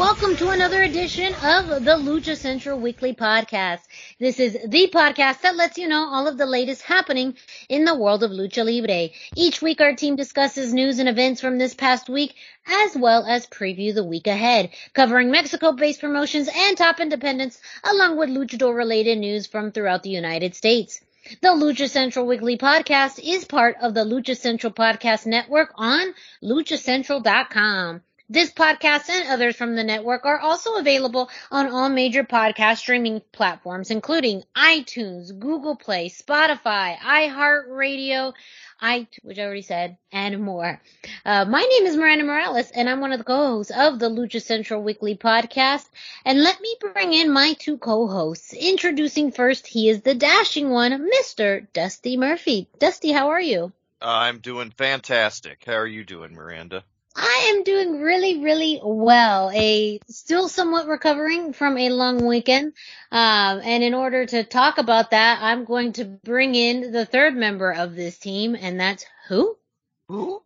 Welcome to another edition of the Lucha Central Weekly Podcast. This is the podcast that lets you know all of the latest happening in the world of Lucha Libre. Each week our team discusses news and events from this past week as well as preview the week ahead, covering Mexico-based promotions and top independents along with luchador related news from throughout the United States. The Lucha Central Weekly Podcast is part of the Lucha Central Podcast Network on luchacentral.com. This podcast and others from the network are also available on all major podcast streaming platforms, including iTunes, Google Play, Spotify, iHeartRadio, I, which I already said, and more. Uh, my name is Miranda Morales, and I'm one of the co-hosts of the Lucha Central Weekly podcast. And let me bring in my two co-hosts. Introducing first, he is the dashing one, Mr. Dusty Murphy. Dusty, how are you? I'm doing fantastic. How are you doing, Miranda? I am doing really, really well. A still somewhat recovering from a long weekend. Um, and in order to talk about that, I'm going to bring in the third member of this team, and that's who? Who?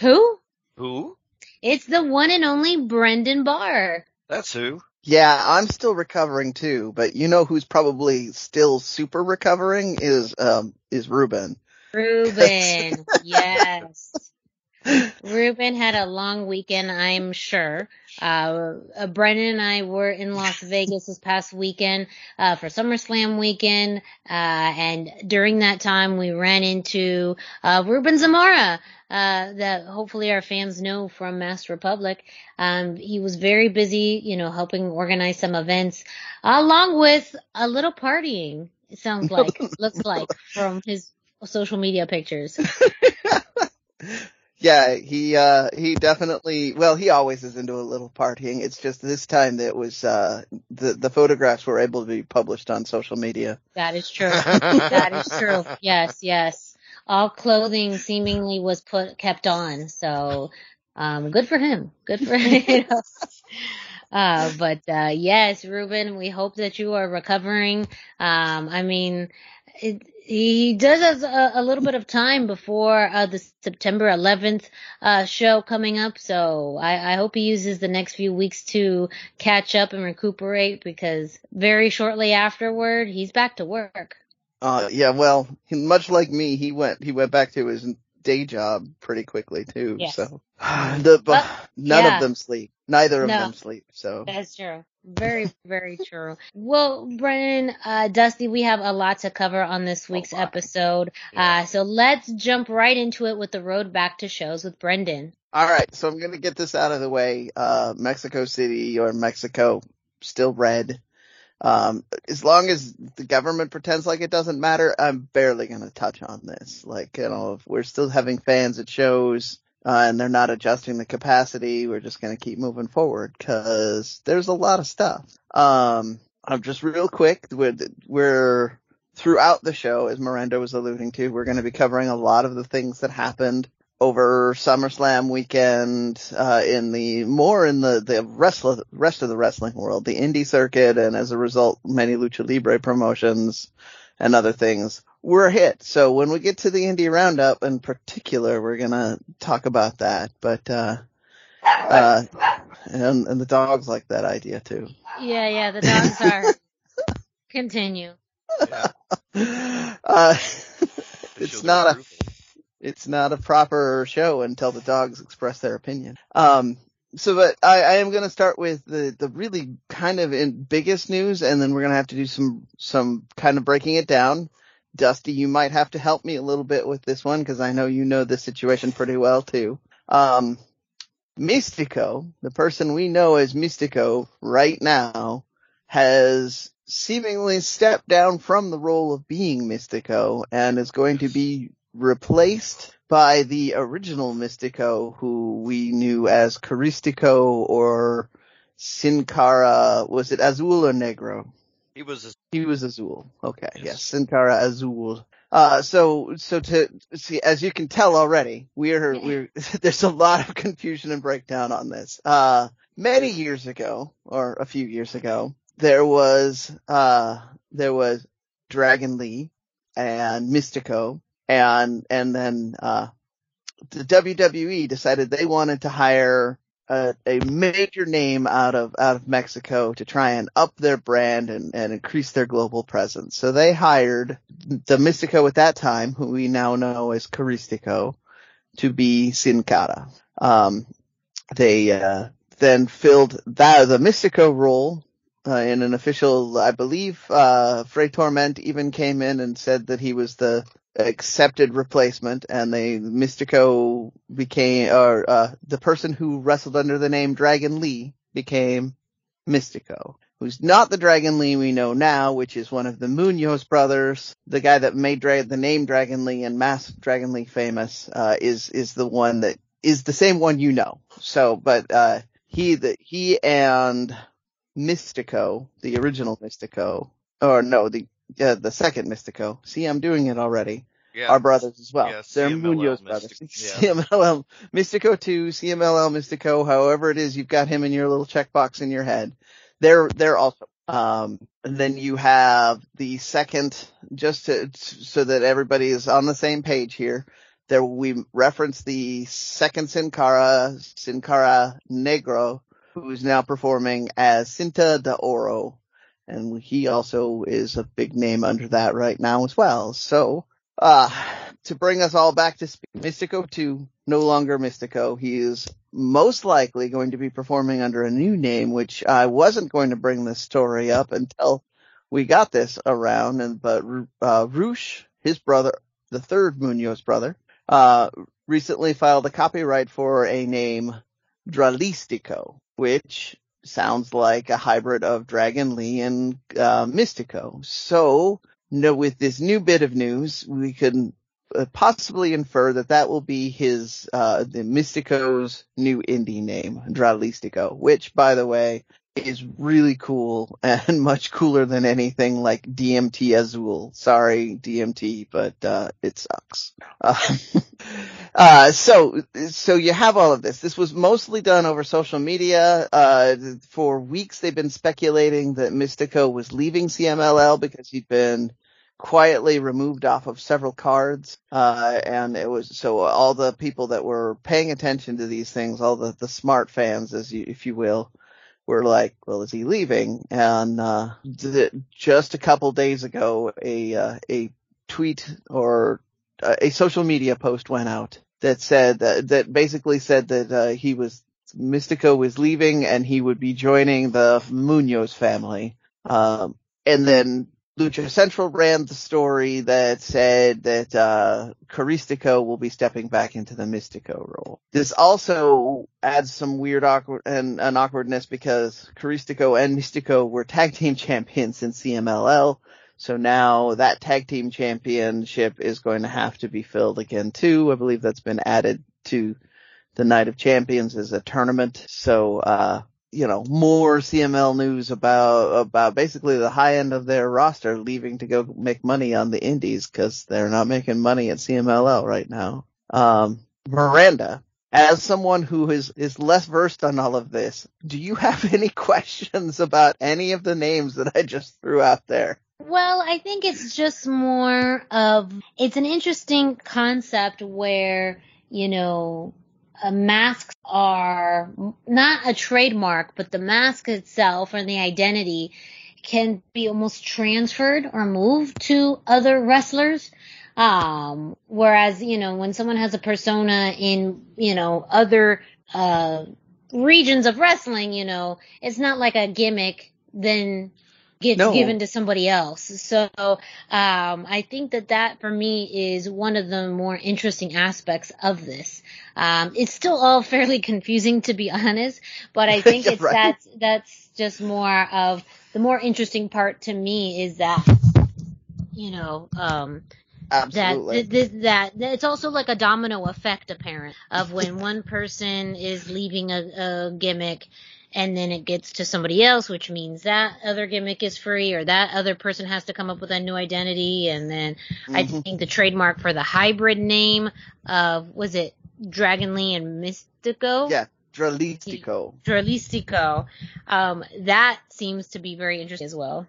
Who? Who? It's the one and only Brendan Barr. That's who. Yeah, I'm still recovering too, but you know who's probably still super recovering is um is Ruben. Ruben. yes. Ruben had a long weekend, I'm sure. Uh, uh, Brendan and I were in Las Vegas this past weekend, uh, for SummerSlam weekend, uh, and during that time we ran into, uh, Ruben Zamora, uh, that hopefully our fans know from Mask Republic. Um, he was very busy, you know, helping organize some events, along with a little partying, it sounds like, looks like, from his social media pictures. Yeah, he uh he definitely well he always is into a little partying. It's just this time that was uh the the photographs were able to be published on social media. That is true. that is true. Yes, yes. All clothing seemingly was put kept on. So um good for him. Good for him. Uh, but uh, yes, Ruben, we hope that you are recovering. Um, I mean, it, he does have a, a, little bit of time before uh, the September 11th uh, show coming up, so I, I, hope he uses the next few weeks to catch up and recuperate because very shortly afterward he's back to work. Uh, yeah, well, much like me, he went he went back to his day job pretty quickly too. Yes. So the but none yeah. of them sleep. Neither of No. them sleep. So That's true. Very, very true. Well, Brendan, uh, Dusty, we have a lot to cover on this week's lot. episode. Yeah. Uh, so let's jump right into it with the road back to shows with Brendan. all right, so I'm gonna get this out of the way. Uh, Mexico City or Mexico still red. Um, as long as the government pretends like it doesn't matter, I'm barely gonna touch on this. Like, you know, if we're still having fans at shows, uh, and they're not adjusting the capacity, we're just gonna keep moving forward cause there's a lot of stuff. Um, I'm just real quick, we're, we're throughout the show, as Miranda was alluding to, we're gonna be covering a lot of the things that happened over SummerSlam weekend, uh, in the, more in the, the rest of, rest of the wrestling world, the indie circuit, and as a result, many lucha libre promotions and other things were a hit. So when we get to the indie roundup in particular, we're gonna talk about that, but, uh, uh, and, and the dogs like that idea too. Yeah, yeah, the dogs are. Continue. Yeah. Uh, it's not a, brutal. It's not a proper show until the dogs express their opinion. Um, so, but I, I am going to start with the, the really kind of in biggest news and then we're going to have to do some, some kind of breaking it down. Dusty, you might have to help me a little bit with this one because I know you know the situation pretty well too. Um, Mystico, the person we know as Mystico right now, has seemingly stepped down from the role of being Mystico and is going to be replaced by the original Mystico who we knew as Caristico or Sin Cara. Was it Azul or Negro? He was a, He was Azul. Okay. Yes. Yes. Sin Cara Azul. Uh, so, so to see, as you can tell already, we're, we're, there's a lot of confusion and breakdown on this. Uh, many years ago, or a few years ago, there was, uh, there was Dragon Lee and Mystico and, and then, uh, the WWE decided they wanted to hire a, a major name out of out of Mexico to try and up their brand and, and increase their global presence. So they hired the Mystico at that time, who we now know as Caristico, to be Sin Cara. Um, they uh, then filled that the Mystico role uh, in an official, I believe, uh, Fray Tormenta even came in and said that he was the accepted replacement and they Mystico became or uh the person who wrestled under the name Dragon Lee became Mystico, who's not the Dragon Lee we know now, which is one of the Munoz brothers. The guy that made Dra- the name Dragon Lee and Mass Dragon Lee famous uh is is the one that is the same one you know. So, but uh he the he and Mystico, the original Mystico, or no, the uh, the second Mystico. See, I'm doing it already. yeah. Are brothers as well. Yeah, They're CMLL Munoz Mystic- brothers. yeah. CMLL Mystico 2, CMLL Mystico, however it is, you've got him in your little checkbox in your head. They're, they're also, um, then you have the second, just to, so that everybody is on the same page here. There, we reference the second Sin Cara, Sin Cara Negro, who is now performing as Cinta de Oro. And he also is a big name under that right now as well. So, uh, to bring us all back to Mystico 2, no longer Mystico. He is most likely going to be performing under a new name, which I wasn't going to bring this story up until we got this around. And, but, uh, Rush, his brother, the third Munoz brother, uh, recently filed a copyright for a name, Dralistico, which sounds like a hybrid of Dragon Lee and, uh, Mystico. So, with this new bit of news, we can uh, possibly infer that that will be his, uh, the Mystico's new indie name, Dralistico, which, by the way, is really cool and much cooler than anything like DMT Azul. Sorry, DMT, but, uh, it sucks. Uh, uh, so, so you have all of this. This was mostly done over social media. Uh, for weeks they've been speculating that Mystico was leaving CMLL because he'd been quietly removed off of several cards. Uh, and it was, so all the people that were paying attention to these things, all the, the smart fans, as you, if you will, were like, well, is he leaving? And, uh, th- just a couple days ago, a, uh, a tweet or uh, a social media post went out that said that, that basically said that, uh, he was, Mystico was leaving and he would be joining the Munoz family. Um, and then Lucha Central ran the story that said that uh Caristico will be stepping back into the Mystico role. This also adds some weird awkward and an awkwardness because Caristico and Mystico were tag team champions in CMLL. So now that tag team championship is going to have to be filled again too. I believe that's been added to the Night of Champions as a tournament. So uh you know, more CML news about, about basically the high end of their roster leaving to go make money on the indies because they're not making money at CMLL right now. Um, Miranda, as someone who is, is less versed on all of this, do you have any questions about any of the names that I just threw out there? Well, I think it's just more of, it's an interesting concept where, you know, uh, masks are not a trademark, but the mask itself and the identity can be almost transferred or moved to other wrestlers. Um, whereas, you know, when someone has a persona in, you know, other, uh, regions of wrestling, you know, it's not like a gimmick then gets No. given to somebody else. So, um, I think that that for me is one of the more interesting aspects of this. Um, it's still all fairly confusing to be honest, but I think it's right. that's, that's just more of the more interesting part to me is that you know um Absolutely. that th- th- that that it's also like a domino effect apparent of when one person is leaving a, a gimmick and then it gets to somebody else which means that other gimmick is free or that other person has to come up with a new identity and then I Mhm. think the trademark for the hybrid name of was it Dragon Lee and Mystico Yeah. Dralistico. Dralistico um that seems to be very interesting as well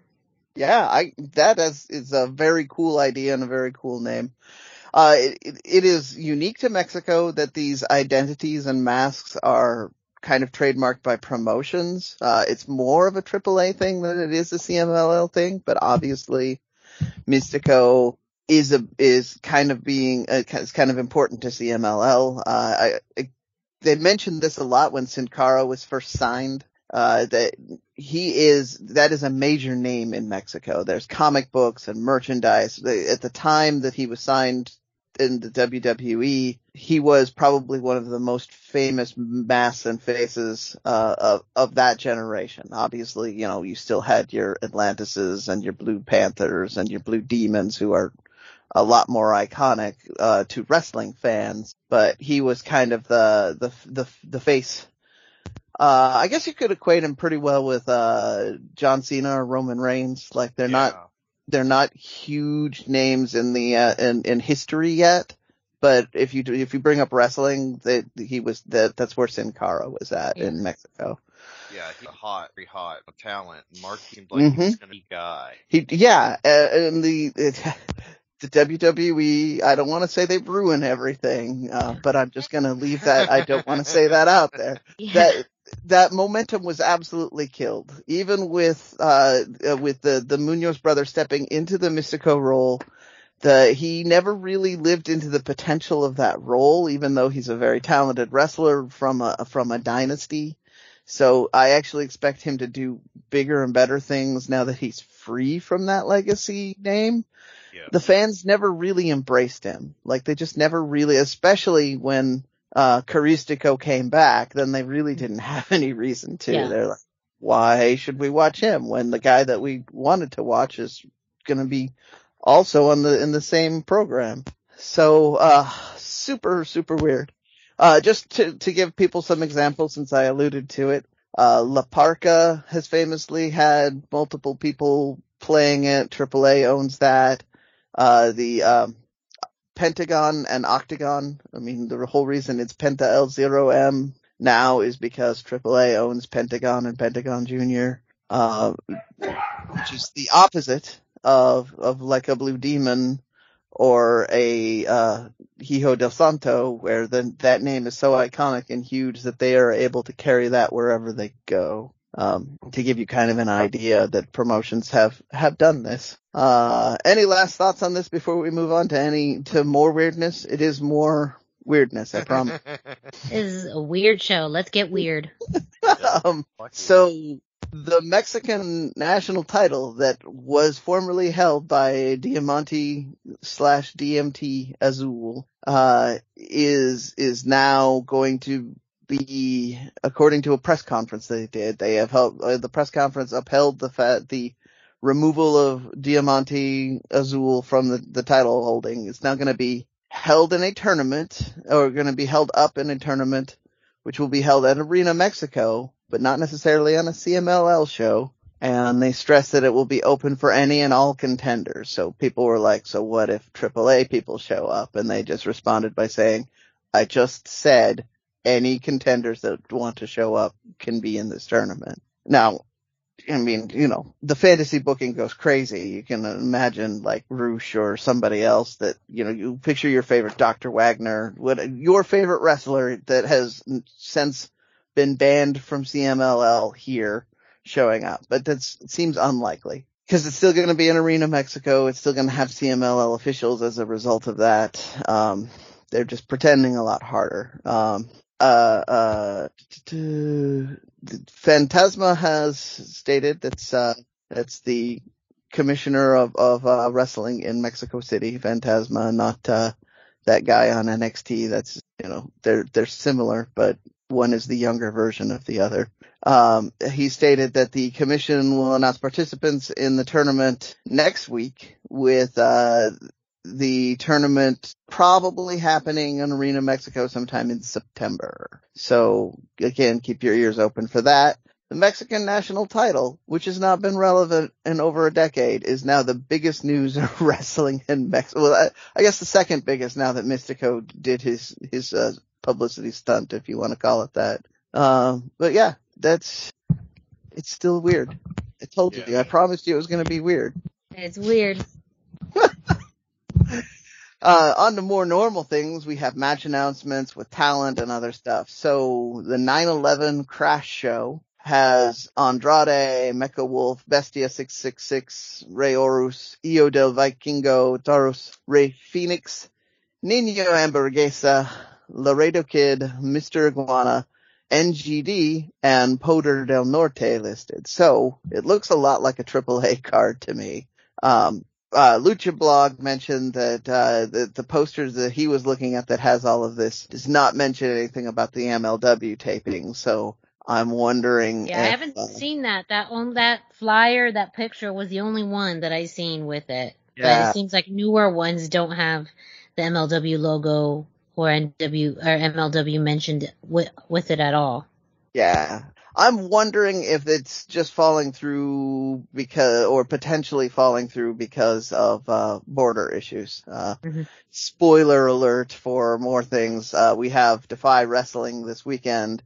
Yeah, I that is is a very cool idea and a very cool name. Uh, it- it is unique to Mexico that these identities and masks are kind of trademarked by promotions. Uh, it's more of a AAA thing than it is a CMLL thing, but obviously Mystico is a is kind of being uh, is kind of important to CMLL. Uh, I, I they mentioned this a lot when Sin Cara was first signed. Uh, that he is that is a major name in Mexico. There's comic books and merchandise. At the time that he was signed in the WWE, he was probably one of the most famous masks and faces uh, of of that generation. Obviously, you know, you still had your Atlantises and your Blue Panthers and your Blue Demons, who are a lot more iconic uh, to wrestling fans. But he was kind of the the the the face uh, I guess you could equate him pretty well with, uh, John Cena or Roman Reigns. Like they're not, they're not huge names in the, uh, in, in history yet. But if you do, if you bring up wrestling, that he was, that, that's where Sin Cara was at Yeah. in Mexico. Yeah, he's a hot, very hot a talent. Mark seemed like Mm-hmm. gonna be guy. He, yeah, uh, and the, it, the WWE, I don't want to say they ruin everything, uh, but I'm just going to leave that. I don't want to say that out there. yeah. that that momentum was absolutely killed. Even with uh, with the the Munoz brothers stepping into the Mystico role, the he never really lived into the potential of that role. Even though he's a very talented wrestler from a from a dynasty, so I actually expect him to do bigger and better things now that he's free from that legacy name Yeah. the fans never really embraced him. Like they just never really, especially when uh Caristico came back, then they really didn't have any reason to. Yeah. They're like, why should we watch him when the guy that we wanted to watch is gonna be also on the in the same program? So uh super, super weird. Uh just to to give people some examples since I alluded to it. Uh La Parca has famously had multiple people playing it. AAA owns that uh, the um, Pentagon and Octagon. I mean, the whole reason it's Penta L0M now is because AAA owns Pentagon and Pentagon Junior, uh, which is the opposite of of like a Blue Demon or a uh, Hijo del Santo, where the, that name is so iconic and huge that they are able to carry that wherever they go. Um, to give you kind of an idea that promotions have have done this. Uh, any last thoughts on this before we move on to any to more weirdness? It is more weirdness, I promise. This is a weird show. Let's get weird. um, so the Mexican national title that was formerly held by Diamante slash DMT Azul, uh, is, is now going to be, according to a press conference they did, they have held, uh, the press conference upheld the fact, the removal of Diamante Azul from the, the title holding. It's now going to be held in a tournament, or going to be held up in a tournament which will be held at Arena Mexico, but not necessarily on a CMLL show. And they stress that it will be open for any and all contenders. So people were like, so what if AAA people show up? And they just responded by saying, I just said any contenders that want to show up can be in this tournament. Now, I mean, you know, the fantasy booking goes crazy. You can imagine like Rush or somebody else that, you know, you picture your favorite Dr. Wagner, what your favorite wrestler that has since been banned from CMLL here showing up, but that seems unlikely because it's still going to be in Arena Mexico. It's still going to have CMLL officials as a result of that. Um, they're just pretending a lot harder. Um, uh, uh, Phantasma has stated that's, uh, that's the commissioner of, of, uh, wrestling in Mexico City, Phantasma, not, uh, that guy on NXT. That's, you know, they're, they're similar, but one is the younger version of the other. Um, he stated that the commission will announce participants in the tournament next week with, uh, the tournament probably happening in Arena Mexico sometime in September. So again, keep your ears open for that. The Mexican national title, which has not been relevant in over a decade, is now the biggest news of wrestling in Mexico. Well, I, I guess the second biggest now that Mystico did his, his, uh, publicity stunt, if you want to call it that. Um, but yeah, that's, it's still weird. I told Yeah. you, I promised you it was going to be weird. It's weird. Uh, on to more normal things, we have match announcements with talent and other stuff. So the 9-11 Crash Show has Andrade, Mecha Wolf, Bestia 666, Rey Horus, Hijo del Vikingo, Taurus, Rey Phoenix, Nino Hamburguesa, Laredo Kid, Mr. Iguana, NGD, and Poder del Norte listed. So it looks a lot like a AAA card to me. Um, uh, Lucha Blog mentioned that, uh, the, the posters that he was looking at that has all of this does not mention anything about the MLW taping. So I'm wondering. Yeah, I haven't uh, seen that. That on that flyer, that picture was the only one that I seen with it. Yeah. But it seems like newer ones don't have the MLW logo or NW or MLW mentioned with with it at all. Yeah. I'm wondering if it's just falling through because, or potentially falling through because of, uh, border issues. Uh, Mhm. spoiler alert for more things. Uh, we have Defy Wrestling this weekend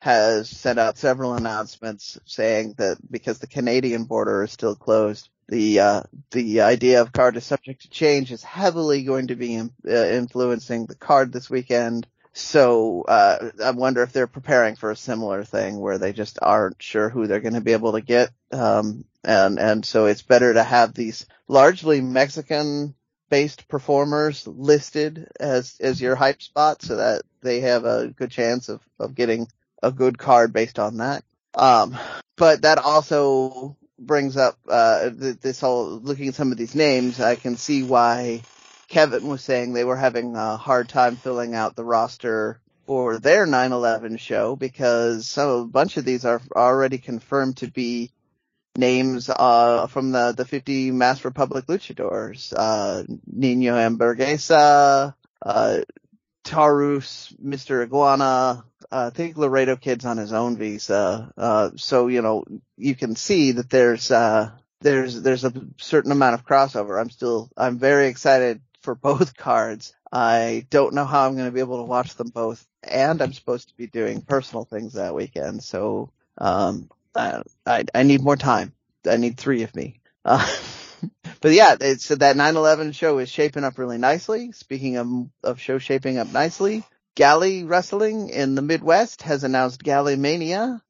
has sent out several announcements saying that because the Canadian border is still closed, the, uh, the idea of card is subject to change is heavily going to be uh, influencing the card this weekend. So, uh, I wonder if they're preparing for a similar thing where they just aren't sure who they're going to be able to get. Um, and, and so it's better to have these largely Mexican based performers listed as, as your hype spot so that they have a good chance of, of getting a good card based on that. Um, but that also brings up, uh, th- this whole, looking at some of these names, I can see why Kevin was saying they were having a hard time filling out the roster for their 9/11 show because some a bunch of these are already confirmed to be names uh from the the 50 Mask Republic luchadors. Uh Nino Hamburguesa, uh Taurus, Mr. Iguana, I think Laredo Kid's on his own visa. Uh so you know, you can see that there's uh there's there's a certain amount of crossover. I'm still I'm very excited for both cards. I don't know how I'm going to be able to watch them both, and I'm supposed to be doing personal things that weekend. So um, I I, I need more time. I need three of me. Uh, but yeah, it's that 9/11 show is shaping up really nicely. Speaking of of show shaping up nicely, Galli Wrestling in the Midwest has announced Galli Mania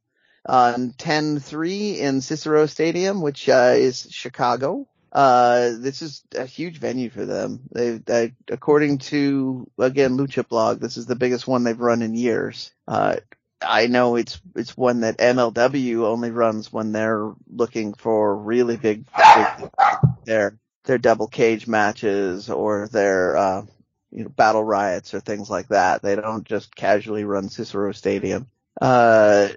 on 10-3 in Cicero Stadium, which uh, is Chicago. Uh, this is a huge venue for them. They, they, according to again Lucha Blog, this is the biggest one they've run in years. Uh, I know it's it's one that MLW only runs when they're looking for really big, big their their double cage matches or their uh, you know battle riots or things like that. They don't just casually run Cicero Stadium. Uh,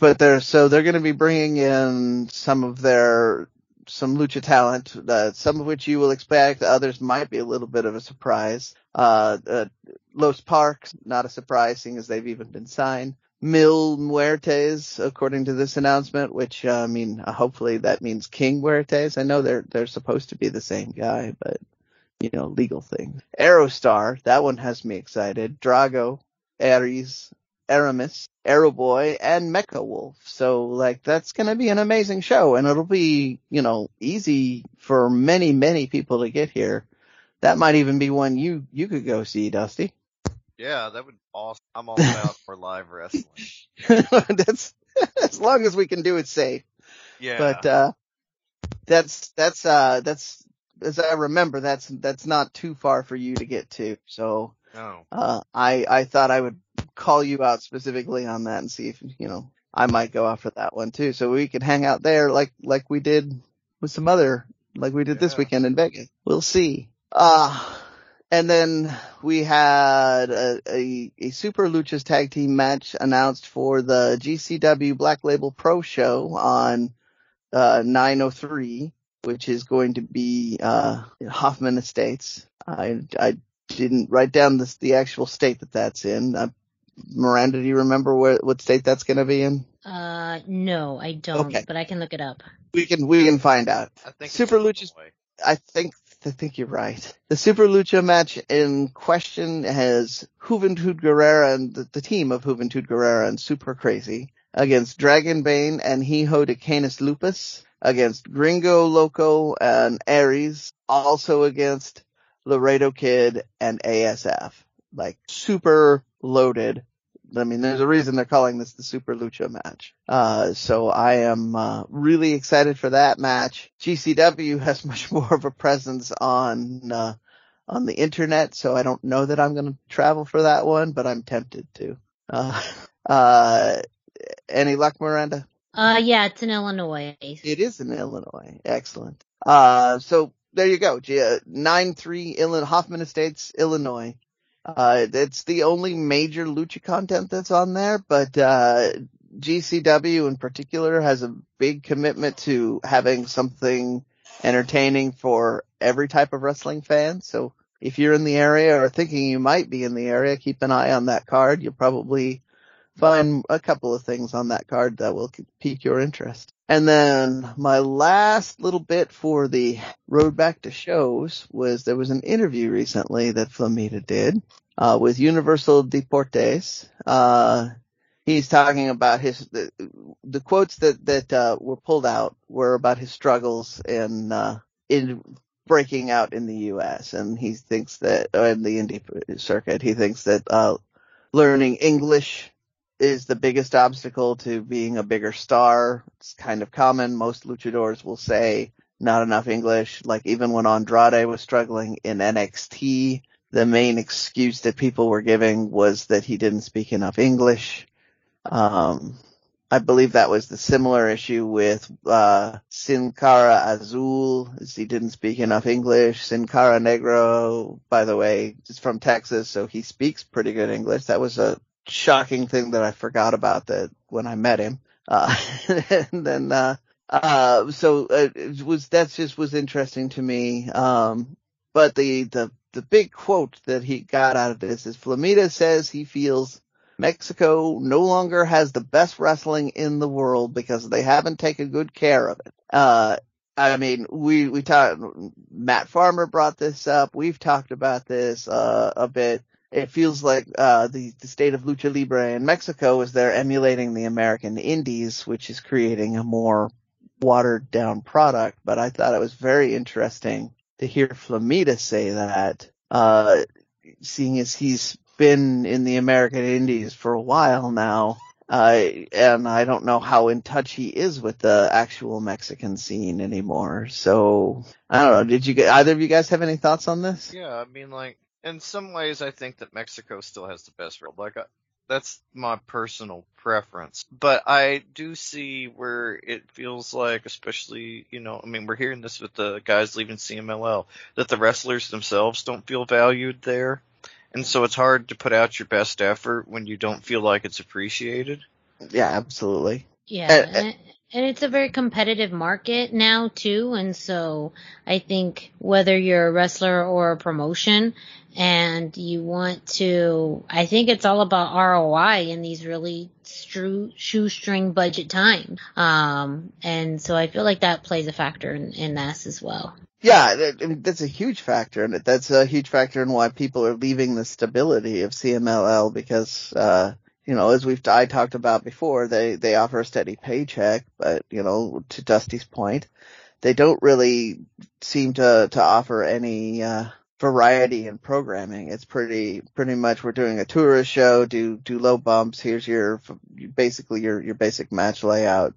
but they're so they're going to be bringing in some of their some lucha talent, uh, some of which you will expect, others might be a little bit of a surprise. Uh, uh, Los Parks, not a surprise, seeing as they've even been signed. Mil Muertes, according to this announcement, which, uh, I mean, hopefully that means King Muertes. I know they're, they're supposed to be the same guy, but, you know, legal things. Aerostar, that one has me excited. Drago, Ares, Aramis, Aeroboy, and Mecha Wolf. So like that's gonna be an amazing show and it'll be, you know, easy for many, many people to get here. That might even be one you, you could go see, Dusty. Yeah, that would awesome. I'm all about for live wrestling. that's, as long as we can do it safe. Yeah. But, uh, that's, that's, uh, that's, as I remember, that's, that's not too far for you to get to. So, no. uh, I, I thought I would call you out specifically on that and see if, you know, I might go after that one too. So we could hang out there like, like we did with some other, like we did this weekend in Vegas. We'll see. Uh, and then we had a, a, a Super Luchas tag team match announced for the GCW Black Label Pro show on uh, 903, which is going to be uh, Hoffman Estates. I I didn't write down this, the actual state that that's in. Uh, Miranda, do you remember where, what state that's going to be in? Uh, no, I don't, Okay. but I can look it up. We can we can find out. I think Super it's Luchas- Illinois. I think I think you're right. The Super Lucha match in question has Juventud Guerrera and the, the team of Juventud Guerrera and Super Crazy against Dragon Bane and Hijo de Canis Lupus against Gringo Loco and Aries, also against Laredo Kid and ASF. Like super loaded. I mean, there's a reason they're calling this the Super Lucha match. Uh, so I am, uh, really excited for that match. GCW has much more of a presence on, uh, on the internet, so I don't know that I'm going to travel for that one, but I'm tempted to. Uh, uh, any luck, Miranda? Uh, yeah, it's in Illinois. It is in Illinois. Excellent. Uh, so there you go. Uh, 9-3 Illinois, Hoffman Estates, Illinois. Uh, it's the only major lucha content that's on there, but, uh, GCW in particular has a big commitment to having something entertaining for every type of wrestling fan. So if you're in the area or thinking you might be in the area, keep an eye on that card. You'll probably find a couple of things on that card that will pique your interest. And then my last little bit for the road back to shows was there was an interview recently that Flamita did, uh, with Universal Deportes. Uh, he's talking about his, the, the quotes that, that, uh, were pulled out were about his struggles in, uh, in breaking out in the U.S. And he thinks that, in the indie circuit, he thinks that, uh, learning English is the biggest obstacle to being a bigger star. It's kind of common. Most luchadors will say not enough English. Like even when Andrade was struggling in NXT, the main excuse that people were giving was that he didn't speak enough English. Um, I believe that was the similar issue with, uh, Sin Cara Azul, is he didn't speak enough English. Sin Cara Negro, by the way, is from Texas, so he speaks pretty good English. That was a shocking thing that I forgot about that when I met him. Uh, and then, uh, uh, so uh, it was, that's just was interesting to me. Um, but the, the, the big quote that he got out of this is Flamita says he feels Mexico no longer has the best wrestling in the world because they haven't taken good care of it. Uh, I mean, we, we talked, Matt Farmer brought this up. We've talked about this, uh, a bit it feels like uh, the the state of lucha libre in Mexico is they're emulating the American Indies, which is creating a more watered down product. But I thought it was very interesting to hear Flamita say that, uh, seeing as he's been in the American Indies for a while now. Uh, and I don't know how in touch he is with the actual Mexican scene anymore. So I don't know. Did you either of you guys have any thoughts on this? Yeah, I mean, like in some ways, I think that Mexico still has the best world. Like, I, that's my personal preference. But I do see where it feels like, especially, you know, I mean, we're hearing this with the guys leaving CMLL, that the wrestlers themselves don't feel valued there. And so it's hard to put out your best effort when you don't feel like it's appreciated. Yeah, absolutely. Yeah, Uh, and, and it's a very competitive market now too, and so I think whether you're a wrestler or a promotion and you want to, I think it's all about ROI in these really stru- shoestring budget times. Um, and so I feel like that plays a factor in, in this as well. Yeah, that- I mean, that's a huge factor, and that's a huge factor in why people are leaving the stability of CMLL because, uh, you know, as we've I talked about before, they they offer a steady paycheck, but you know, to Dusty's point, they don't really seem to to offer any uh, variety in programming. It's pretty pretty much we're doing a tourist show, do do low bumps. Here's your basically your your basic match layout.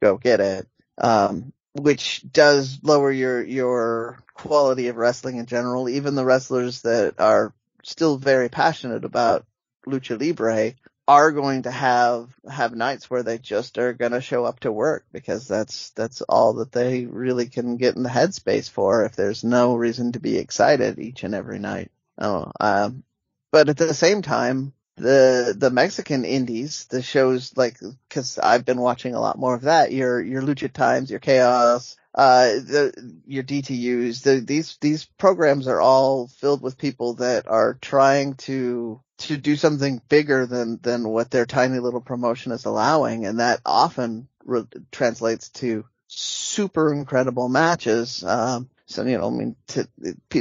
Go get it. Um, which does lower your your quality of wrestling in general. Even the wrestlers that are still very passionate about lucha libre are going to have have nights where they just are going to show up to work because that's that's all that they really can get in the headspace for if there's no reason to be excited each and every night. Oh. Um, but at the same time, the the Mexican indies, the shows like because I've been watching a lot more of that. Your your Lucha Times, your Chaos, uh, the your DTUs. The, these these programs are all filled with people that are trying to to do something bigger than than what their tiny little promotion is allowing, and that often re- translates to super incredible matches. Um, so you know, I mean, to,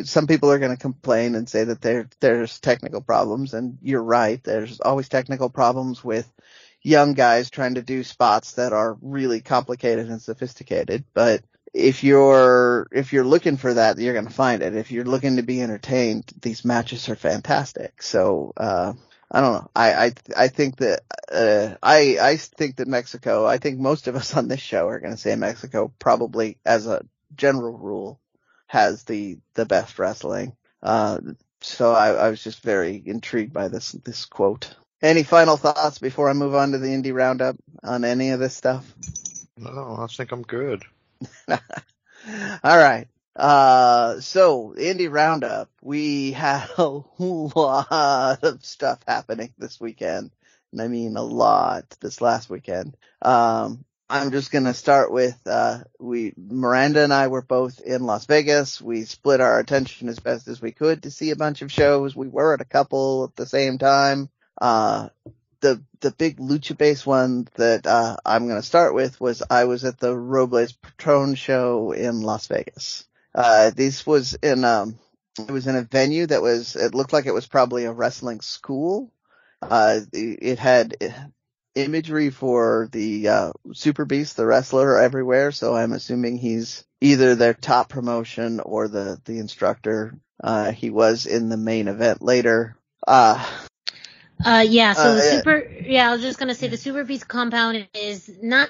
some people are going to complain and say that there there's technical problems, and you're right. There's always technical problems with young guys trying to do spots that are really complicated and sophisticated. But if you're if you're looking for that, you're going to find it. If you're looking to be entertained, these matches are fantastic. So uh, I don't know. I I I think that uh, I I think that Mexico. I think most of us on this show are going to say Mexico probably as a general rule has the the best wrestling. Uh, so I, I was just very intrigued by this this quote. Any final thoughts before I move on to the indie roundup on any of this stuff? No, I think I'm good. All right. Uh, so indie roundup, we had a lot of stuff happening this weekend. And I mean a lot this last weekend. Um, I'm just gonna start with, uh, we, Miranda and I were both in Las Vegas. We split our attention as best as we could to see a bunch of shows. We were at a couple at the same time. Uh, the, the big lucha base one that, uh, I'm gonna start with was I was at the Robles Patron show in Las Vegas. Uh, this was in, um, it was in a venue that was, it looked like it was probably a wrestling school. Uh, it had imagery for the uh, Super Beast, the wrestler, everywhere. So I'm assuming he's either their top promotion or the the instructor. Uh, he was in the main event later. Uh, uh yeah. So Uh, the super, yeah, I was just gonna say the Super Beast compound is not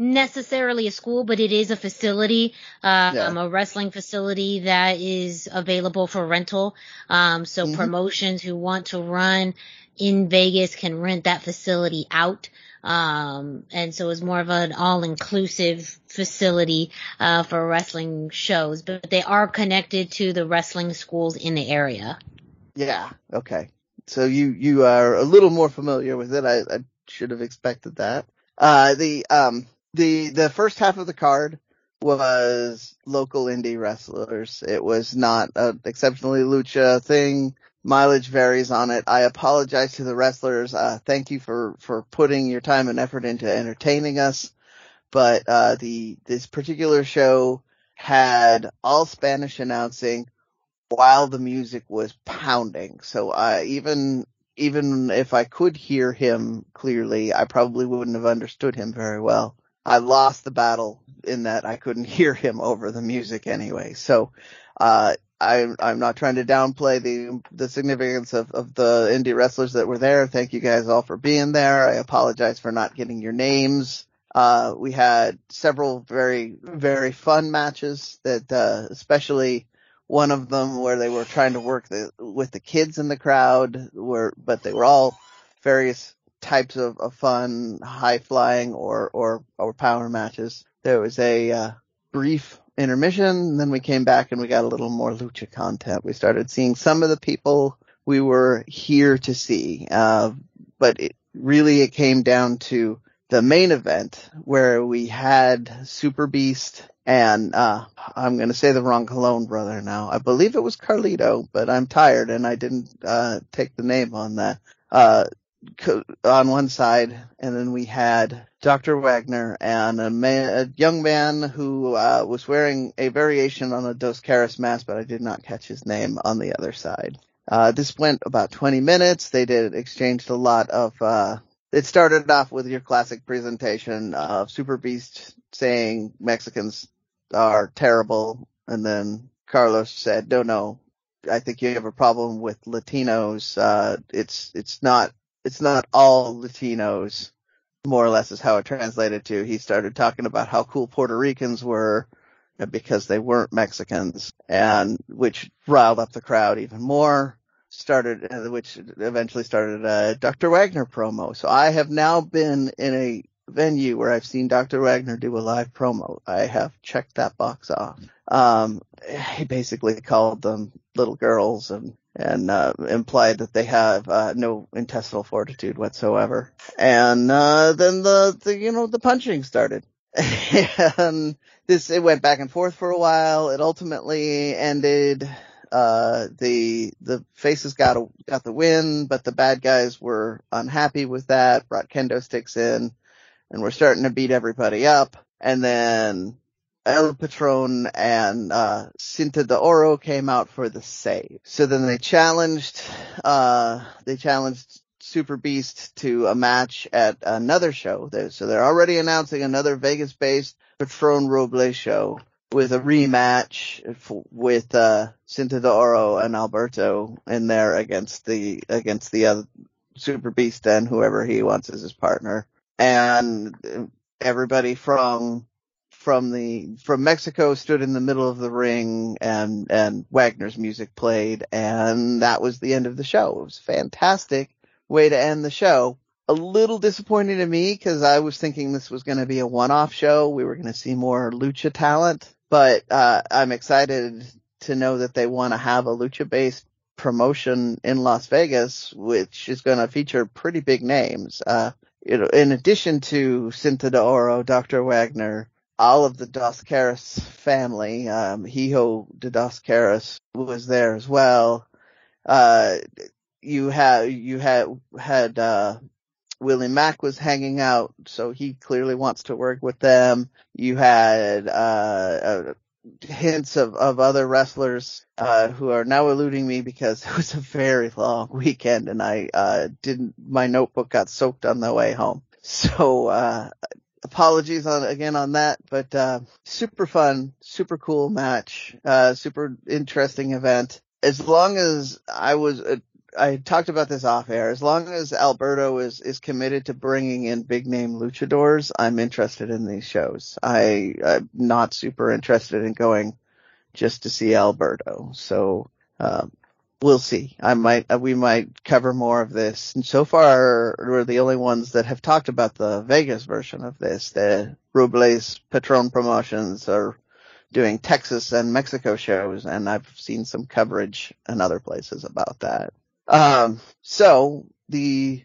necessarily a school, but it is a facility, uh, Yeah. um, a wrestling facility that is available for rental. Um, so Mhm. promotions who want to run in Vegas can rent that facility out. Um, and so it's more of an all-inclusive facility, uh, for wrestling shows, but they are connected to the wrestling schools in the area. yeah, okay. So you you are a little more familiar with it. I, I should have expected that. Uh, the um the the first half of the card was local indie wrestlers. It was not an exceptionally lucha thing. Mileage varies on it. I apologize to the wrestlers. Uh, thank you for, for putting your time and effort into entertaining us. But, uh, the, this particular show had all Spanish announcing while the music was pounding. So I, even, even if I could hear him clearly, I probably wouldn't have understood him very well. I lost the battle in that I couldn't hear him over the music anyway. So, uh, I, I'm not trying to downplay the the significance of, of the indie wrestlers that were there. Thank you guys all for being there. I apologize for not getting your names. Uh, we had several very very fun matches that, uh, especially one of them where they were trying to work the, with the kids in the crowd, were but they were all various types of, of fun, high flying or or or power matches. There was a uh, brief intermission, then we came back and we got a little more lucha content. We started seeing some of the people we were here to see, uh, but it, really it came down to the main event where we had Super Beast and uh I'm gonna say the wrong Colón brother now. I believe it was Carlito, but I'm tired and I didn't uh take the name on that. Uh on one side, and then we had Dr. Wagner and a man, a young man who uh, was wearing a variation on a Dos Caras mask, but I did not catch his name on the other side. Uh, this went about 20 minutes. They did exchanged a lot of. Uh, it started off with your classic presentation of Super Beast saying Mexicans are terrible, and then Carlos said, "No, no, I think you have a problem with Latinos. Uh, it's it's not it's not all Latinos, more or less is how it translated to. He started talking about how cool Puerto Ricans were uh, because they weren't Mexicans, and which riled up the crowd even more. Started, uh, which eventually started a Dr. Wagner promo. So I have now been in a venue where I've seen Dr. Wagner do a live promo. I have checked that box off. Um, he basically called them little girls and and uh, implied that they have uh, no intestinal fortitude whatsoever. And uh, then the, the you know the punching started, and this it went back and forth for a while. It ultimately ended. Uh, the the faces got a, got the win, but the bad guys were unhappy with that. Brought kendo sticks in, and we're starting to beat everybody up. And then El Patron and uh, Cinta de Oro came out for the save. So then they challenged uh, they challenged Super Beast to a match at another show. So they're already announcing another Vegas-based Patron Roble show with a rematch with uh, Cinta de Oro and Alberto in there against the against the other Super Beast and whoever he wants as his partner. And everybody from from the from Mexico stood in the middle of the ring and and Wagner's music played and that was the end of the show. It was fantastic way to end the show. A little disappointing to me because I was thinking this was going to be a one-off show. We were going to see more lucha talent, but uh, I'm excited to know that they want to have a lucha-based promotion in Las Vegas, which is going to feature pretty big names. Uh, you know, in addition to Cinta de Oro, Dr. Wagner, all of the Dos Caras family. Um, Hijo de Dos Caras was there as well. Uh, you had, you had, had, uh, Willie Mack was hanging out, so he clearly wants to work with them. You had, uh, uh hints of, of other wrestlers, uh, who are now eluding me because it was a very long weekend and I, uh, didn't, my notebook got soaked on the way home. So, uh, apologies on again on that, but uh, super fun, super cool match, uh, super interesting event. As long as I was, uh, I talked about this off air. As long as Alberto is is committed to bringing in big name luchadors, I'm interested in these shows. I I'm not super interested in going just to see Alberto. So. Um, we'll see. I might, uh, we might cover more of this. And so far, we're the only ones that have talked about the Vegas version of this. The Robles Patron Promotions are doing Texas and Mexico shows, and I've seen some coverage in other places about that. Um, so the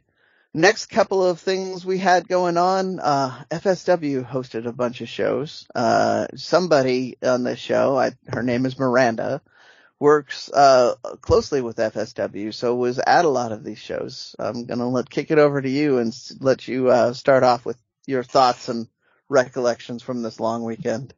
next couple of things we had going on, uh, FSW hosted a bunch of shows. Uh, somebody on the show, I, her name is Miranda, works uh, closely with FSW, so was at a lot of these shows. I'm gonna let kick it over to you and let you uh, start off with your thoughts and recollections from this long weekend.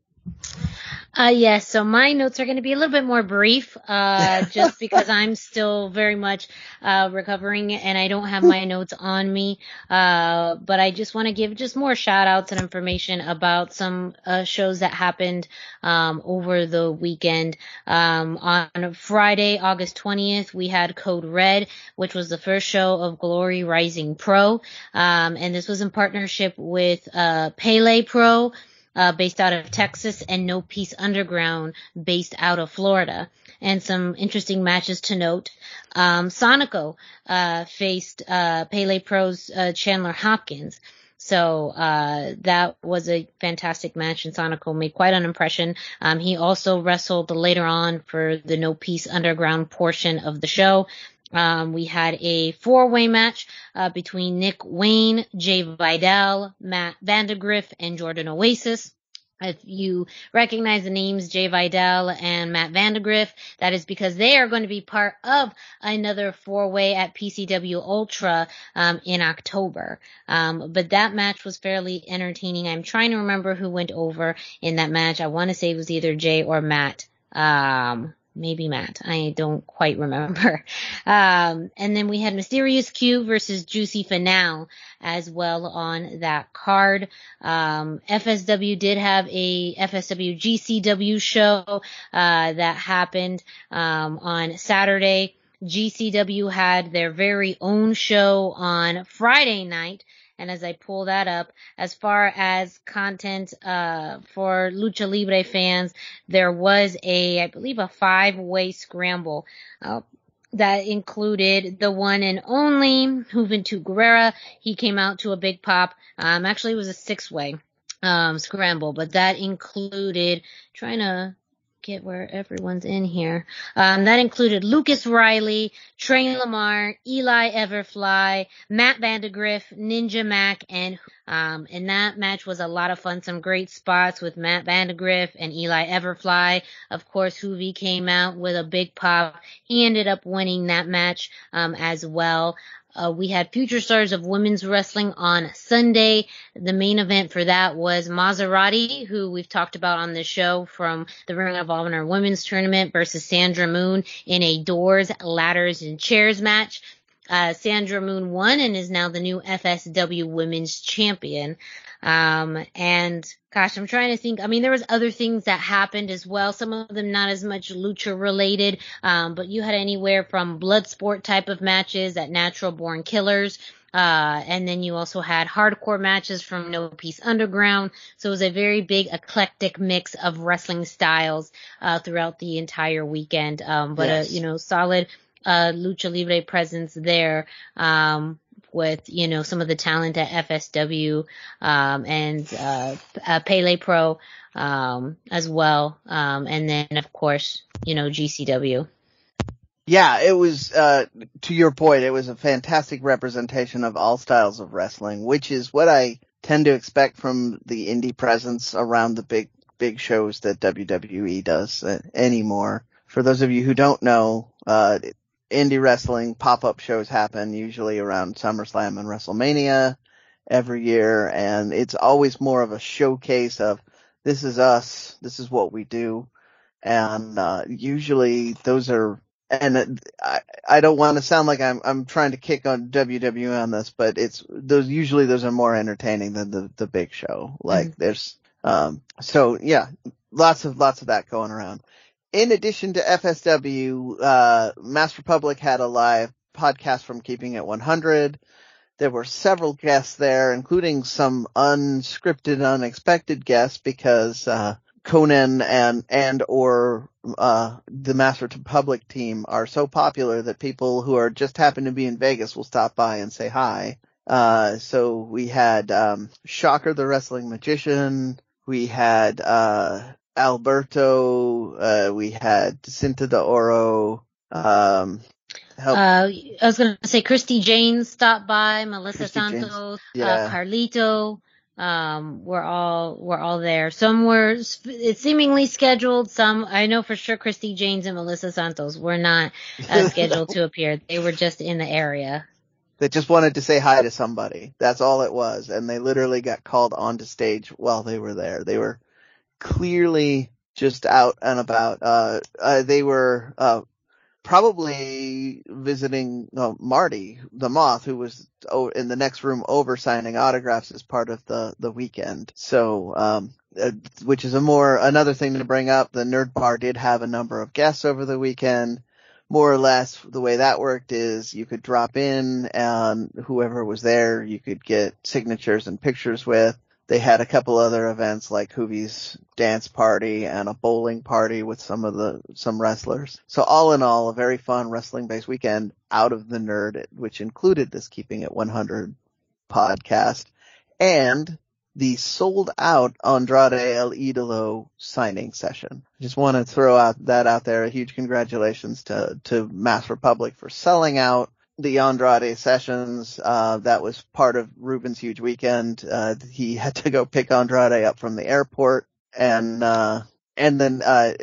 Uh, yes, so my notes are going to be a little bit more brief, uh, just because I'm still very much, uh, recovering and I don't have my notes on me. Uh, but I just want to give just more shout outs and information about some, uh, shows that happened, um, over the weekend. Um, on Friday, August 20th, we had Code Red, which was the first show of Glory Rising Pro. Um, and this was in partnership with, uh, Pele Pro uh, based out of Texas, and No Peace Underground, based out of Florida. And some interesting matches to note. Um, Sonico uh, faced uh, Pele Pro's uh, Chandler Hopkins. So uh, that was a fantastic match, and Sonico made quite an impression. Um, he also wrestled later on for the No Peace Underground portion of the show. Um, we had a four-way match uh, between Nick Wayne, Jay Vidal, Matt Vandagriff, and Jordan Oasis. If you recognize the names Jay Vidal and Matt Vandagriff, that is because they are going to be part of another four-way at PCW Ultra um, in October. Um, but that match was fairly entertaining. I'm trying to remember who went over in that match. I want to say it was either Jay or Matt. Um, maybe Matt. I don't quite remember. Um, and then we had Mysterious Q versus Juicy Finale as well on that card. Um, FSW did have a FSW GCW show uh, that happened um, on Saturday. GCW had their very own show on Friday night and as I pull that up, as far as content uh, for Lucha Libre fans, there was a, I believe, a five-way scramble. Uh, that included the one and only Juventud Guerrera. He came out to a big pop. Um, actually, it was a six way um, scramble, but that included trying to where everyone's in here. Um, that included Lucas Riley, Trey Lamar, Eli Everfly, Matt Vandagriff, Ninja Mac, and um, and that match was a lot of fun. Some great spots with Matt Vandagriff and Eli Everfly. Of course, Juvi came out with a big pop. He ended up winning that match um, as well. Uh, we had Future Stars of Women's Wrestling on Sunday. The main event for that was Maserati, who we've talked about on the show from the Ring of Honor Women's Tournament versus Sandra Moon in a doors, ladders, and chairs match. Uh, Sandra Moon won and is now the new FSW Women's Champion. Um, and gosh, I'm trying to think. I mean, there was other things that happened as well. Some of them not as much lucha related. Um, but you had anywhere from blood sport type of matches at Natural Born Killers. Uh, and then you also had hardcore matches from No Peace Underground. So it was a very big eclectic mix of wrestling styles, uh, throughout the entire weekend. Um, but yes. a, you know, solid, lucha libre presence there. Um, with you know some of the talent at FSW um, and uh, uh, Pele Pro um, as well, um, and then of course you know GCW. Yeah, it was uh, to your point. It was a fantastic representation of all styles of wrestling, which is what I tend to expect from the indie presence around the big big shows that WWE does uh, anymore. For those of you who don't know, uh, indie wrestling pop-up shows happen usually around SummerSlam and WrestleMania every year and it's always more of a showcase of this is us, this is what we do. And, uh, usually those are, and I, I don't want to sound like I'm, I'm trying to kick on WWE on this, but it's, those, usually those are more entertaining than the, the big show. Like mm-hmm. there's, um, so yeah, lots of, lots of that going around in addition to FSW, uh, Mask Republic had a live podcast from Keeping It 100. There were several guests there, including some unscripted, unexpected guests because, uh, Konnan and, and or, uh, the Mask Republic team are so popular that people who are just happen to be in Vegas will stop by and say hi. Uh, so we had, um, Shocker the Wrestling Magician. We had, uh, Alberto, uh, we had Cinta de Oro, um. Uh, I was gonna say Christy Jane stopped by, Melissa Christy Santos, uh, yeah. uh, Carlito, um, we're all, we're all there. Some were, it's seemingly scheduled. Some, I know for sure Christy Janes and Melissa Santos were not uh, scheduled to appear. They were just in the area. They just wanted to say hi to somebody. That's all it was. And they literally got called onto stage while they were there. They were, clearly just out and about. Uh, uh, they were, uh, probably visiting uh, Marty the Moth, who was in the next room over signing autographs as part of the the weekend. So, um, uh, which is a more another thing to bring up. The Nerd Bar did have a number of guests over the weekend. More or less, the way that worked is you could drop in and whoever was there, you could get signatures and pictures with. They had a couple other events like Juvi's dance party and a bowling party with some of the, some wrestlers. So all in all, a very fun wrestling based weekend out of the nerd, which included this Keeping It 100 podcast and the sold out Andrade El Idolo signing session. Just want to throw out that out there. A huge congratulations to, to Mask Republic for selling out the Andrade sessions. Uh, that was part of Ruben's huge weekend. Uh, he had to go pick Andrade up from the airport and, uh, and then, uh,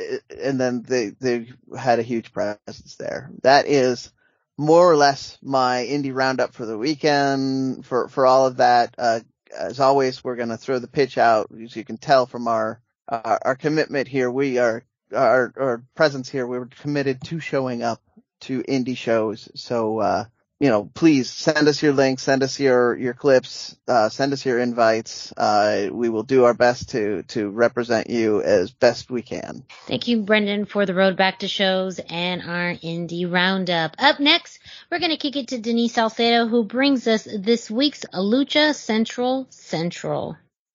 and then they, they had a huge presence there. That is more or less my indie roundup for the weekend for, for all of that. Uh, as always, we're going to throw the pitch out. As you can tell from our, our, our commitment here, we are, our, our presence here, we were committed to showing up to indie shows. So, uh, you know, please send us your links, send us your, your clips, uh, send us your invites. Uh, we will do our best to, to represent you as best we can. Thank you, Brendan, for the road back to shows and our indie roundup. Up next, we're going to kick it to Denise Salcedo, who brings us this week's Lucha Central Central.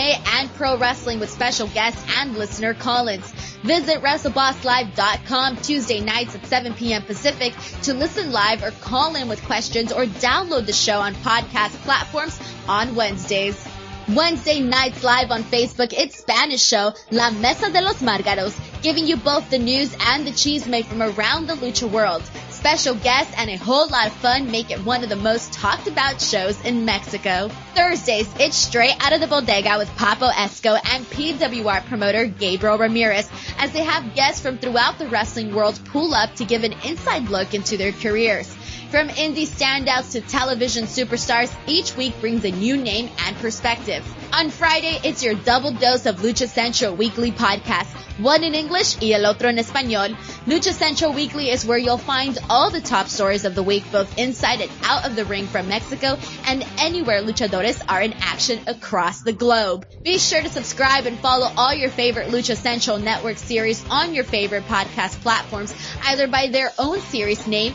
and pro wrestling with special guests and listener call-ins. Visit WrestleBossLive.com Tuesday nights at 7 p.m. Pacific to listen live or call in with questions or download the show on podcast platforms on Wednesdays. Wednesday nights live on Facebook, it's Spanish show La Mesa de los Margaros, giving you both the news and the cheese made from around the lucha world. Special guests and a whole lot of fun make it one of the most talked about shows in Mexico. Thursdays, it's straight out of the bodega with Papo Esco and PWR promoter Gabriel Ramirez as they have guests from throughout the wrestling world pull up to give an inside look into their careers. From indie standouts to television superstars, each week brings a new name and perspective. On Friday, it's your double dose of Lucha Central weekly podcast, one in English y el otro en español. Lucha Central Weekly is where you'll find all the top stories of the week, both inside and out of the ring from Mexico and anywhere luchadores are in action across the globe. Be sure to subscribe and follow all your favorite Lucha Central Network series on your favorite podcast platforms, either by their own series name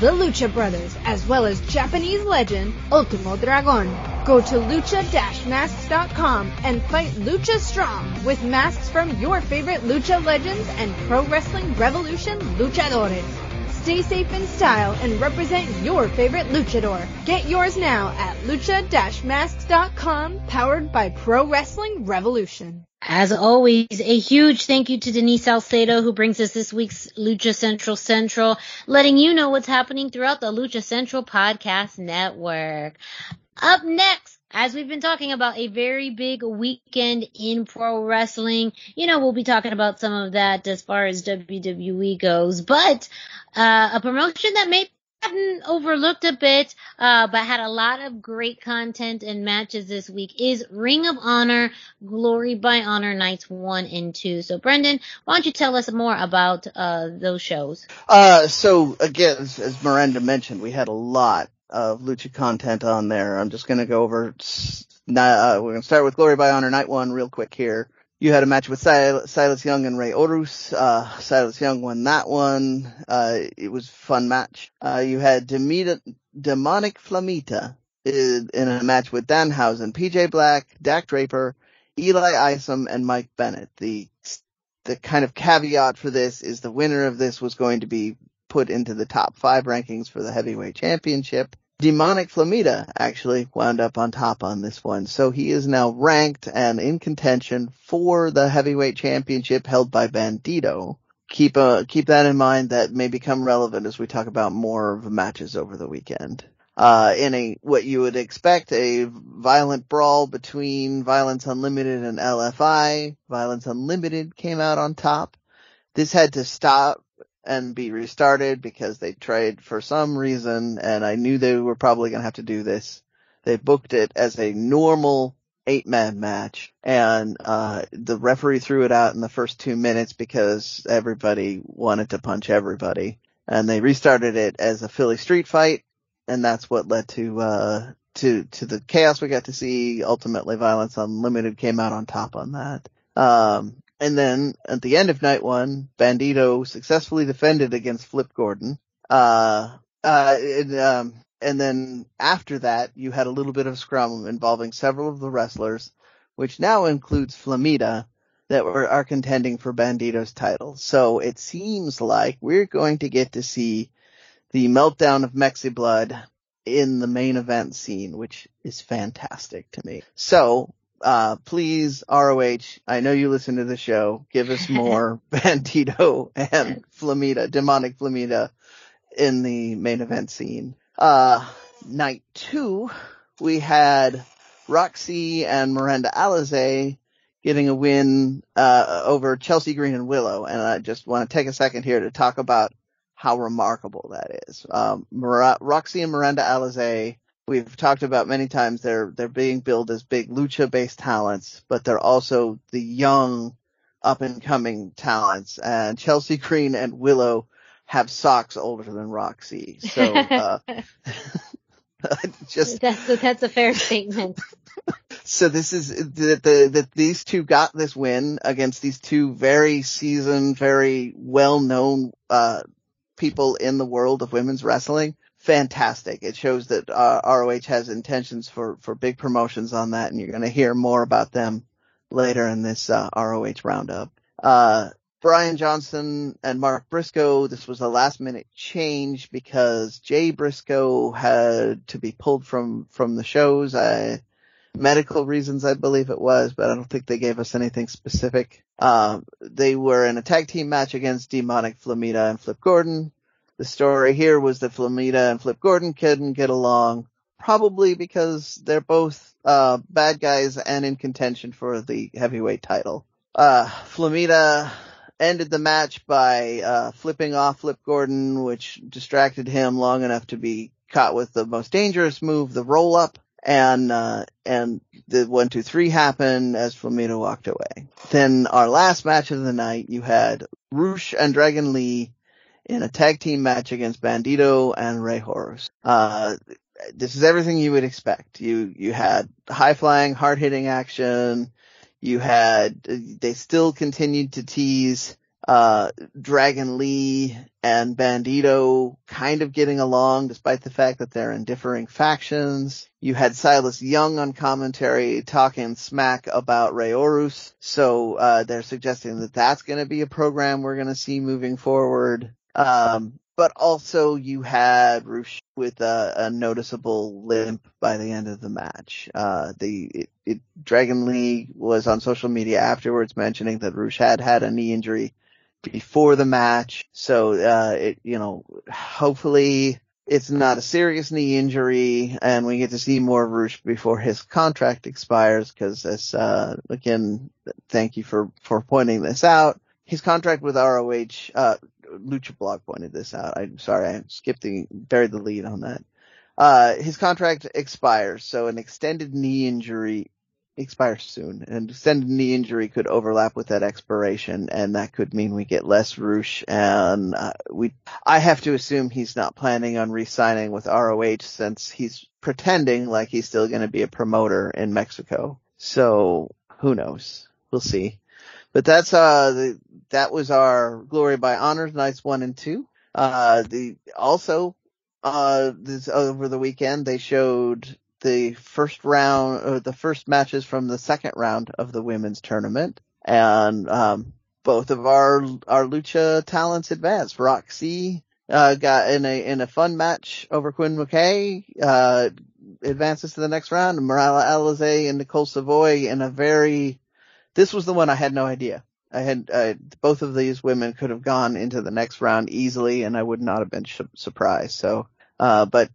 the Lucha Brothers, as well as Japanese legend Ultimo Dragon. Go to lucha-masks.com and fight Lucha Strong with masks from your favorite Lucha legends and Pro Wrestling Revolution luchadores. Stay safe in style and represent your favorite luchador. Get yours now at lucha-masks.com, powered by Pro Wrestling Revolution. As always, a huge thank you to Denise Salcedo who brings us this week's Lucha Central Central, letting you know what's happening throughout the Lucha Central podcast network. Up next, as we've been talking about a very big weekend in pro wrestling, you know, we'll be talking about some of that as far as WWE goes, but uh, a promotion that may gotten overlooked a bit, uh, but had a lot of great content and matches this week is Ring of Honor Glory by Honor Nights 1 and 2. So Brendan, why don't you tell us more about, uh, those shows? Uh, so again, as, as Miranda mentioned, we had a lot of Lucha content on there. I'm just gonna go over, uh, we're gonna start with Glory by Honor Night 1 real quick here. You had a match with Sil- Silas Young and Rey Horus. Uh, Silas Young won that one. Uh, it was a fun match. Uh, you had Demita, Demonic Flamita in, in a match with Danhausen, PJ Black, Dak Draper, Eli Isom, and Mike Bennett. The, the kind of caveat for this is the winner of this was going to be put into the top five rankings for the heavyweight championship. Demonic Flamita actually wound up on top on this one. So he is now ranked and in contention for the heavyweight championship held by Bandito. Keep uh, keep that in mind. That may become relevant as we talk about more of the matches over the weekend. Uh, in a, what you would expect, a violent brawl between Violence Unlimited and LFI. Violence Unlimited came out on top. This had to stop and be restarted because they tried for some reason and I knew they were probably going to have to do this. They booked it as a normal eight man match and, uh, the referee threw it out in the first two minutes because everybody wanted to punch everybody and they restarted it as a Philly street fight and that's what led to, uh, to, to the chaos we got to see. Ultimately, Violence Unlimited came out on top on that. Um, and then at the end of night one, Bandito successfully defended against Flip Gordon. Uh, uh, and, um, and then after that, you had a little bit of scrum involving several of the wrestlers, which now includes Flamita, that were, are contending for Bandito's title. So it seems like we're going to get to see the meltdown of Mexi Blood in the main event scene, which is fantastic to me. So, uh, please, ROH, I know you listen to the show, give us more Bandito and Flamita, demonic Flamita in the main event scene. Uh, night two, we had Roxy and Miranda Alizé getting a win, uh, over Chelsea Green and Willow. And I just want to take a second here to talk about how remarkable that is. Um, Mar- Roxy and Miranda Alizé, we've talked about many times, they're, they're being billed as big lucha based talents, but they're also the young up and coming talents. And Chelsea Green and Willow have socks older than Roxy. So, uh, just that's a, that's a fair statement. so this is that the that these two got this win against these two very seasoned, very well known uh, people in the world of women's wrestling. Fantastic! It shows that uh, ROH has intentions for for big promotions on that, and you're going to hear more about them later in this uh, ROH roundup. Uh, Brian Johnson and Mark Briscoe, this was a last minute change because Jay Briscoe had to be pulled from, from the shows. I, medical reasons, I believe it was, but I don't think they gave us anything specific. Um, they were in a tag team match against Demonic Flamita and Flip Gordon. The story here was that Flamita and Flip Gordon couldn't get along, probably because they're both, uh, bad guys and in contention for the heavyweight title. Uh, Flamita ended the match by uh, flipping off Flip Gordon, which distracted him long enough to be caught with the most dangerous move, the roll up. And, uh, and the one, two, three happened as Flamita walked away. Then our last match of the night, you had Rush and Dragon Lee in a tag team match against Bandito and Rey Horus. Uh, this is everything you would expect. You, you had high flying, hard hitting action. You had, they still continued to tease, uh, Dragon Lee and Bandito kind of getting along despite the fact that they're in differing factions. You had Silas Young on commentary talking smack about Rey Horus. So, uh, they're suggesting that that's going to be a program we're going to see moving forward. Um, but also you had Rush with a, a, noticeable limp by the end of the match. Uh, the it, it, Dragon Lee was on social media afterwards mentioning that Rush had had a knee injury before the match, so uh, it you know hopefully it's not a serious knee injury, and we get to see more of Rush before his contract expires. Because as uh, again, thank you for for pointing this out. His contract with ROH, uh, Lucha Blog pointed this out. I'm sorry, I skipped the, buried the lead on that. Uh, his contract expires, so an extended knee injury expires soon. An extended knee injury could overlap with that expiration, and that could mean we get less Rush. And uh, we, I have to assume he's not planning on re-signing with ROH since he's pretending like he's still going to be a promoter in Mexico. So who knows? We'll see. But that's uh the, that was our Glory by Honors nights one and two. Uh the also uh this over the weekend they showed the first round or the first matches from the second round of the women's tournament and um both of our our lucha talents advanced. Roxy uh got in a in a fun match over Quinn McKay uh advances to the next round. Miranda Alizé and Nicole Savoy in a very this was the one I had no idea. I had uh, both of these women could have gone into the next round easily, and I would not have been sh- surprised. So, uh, but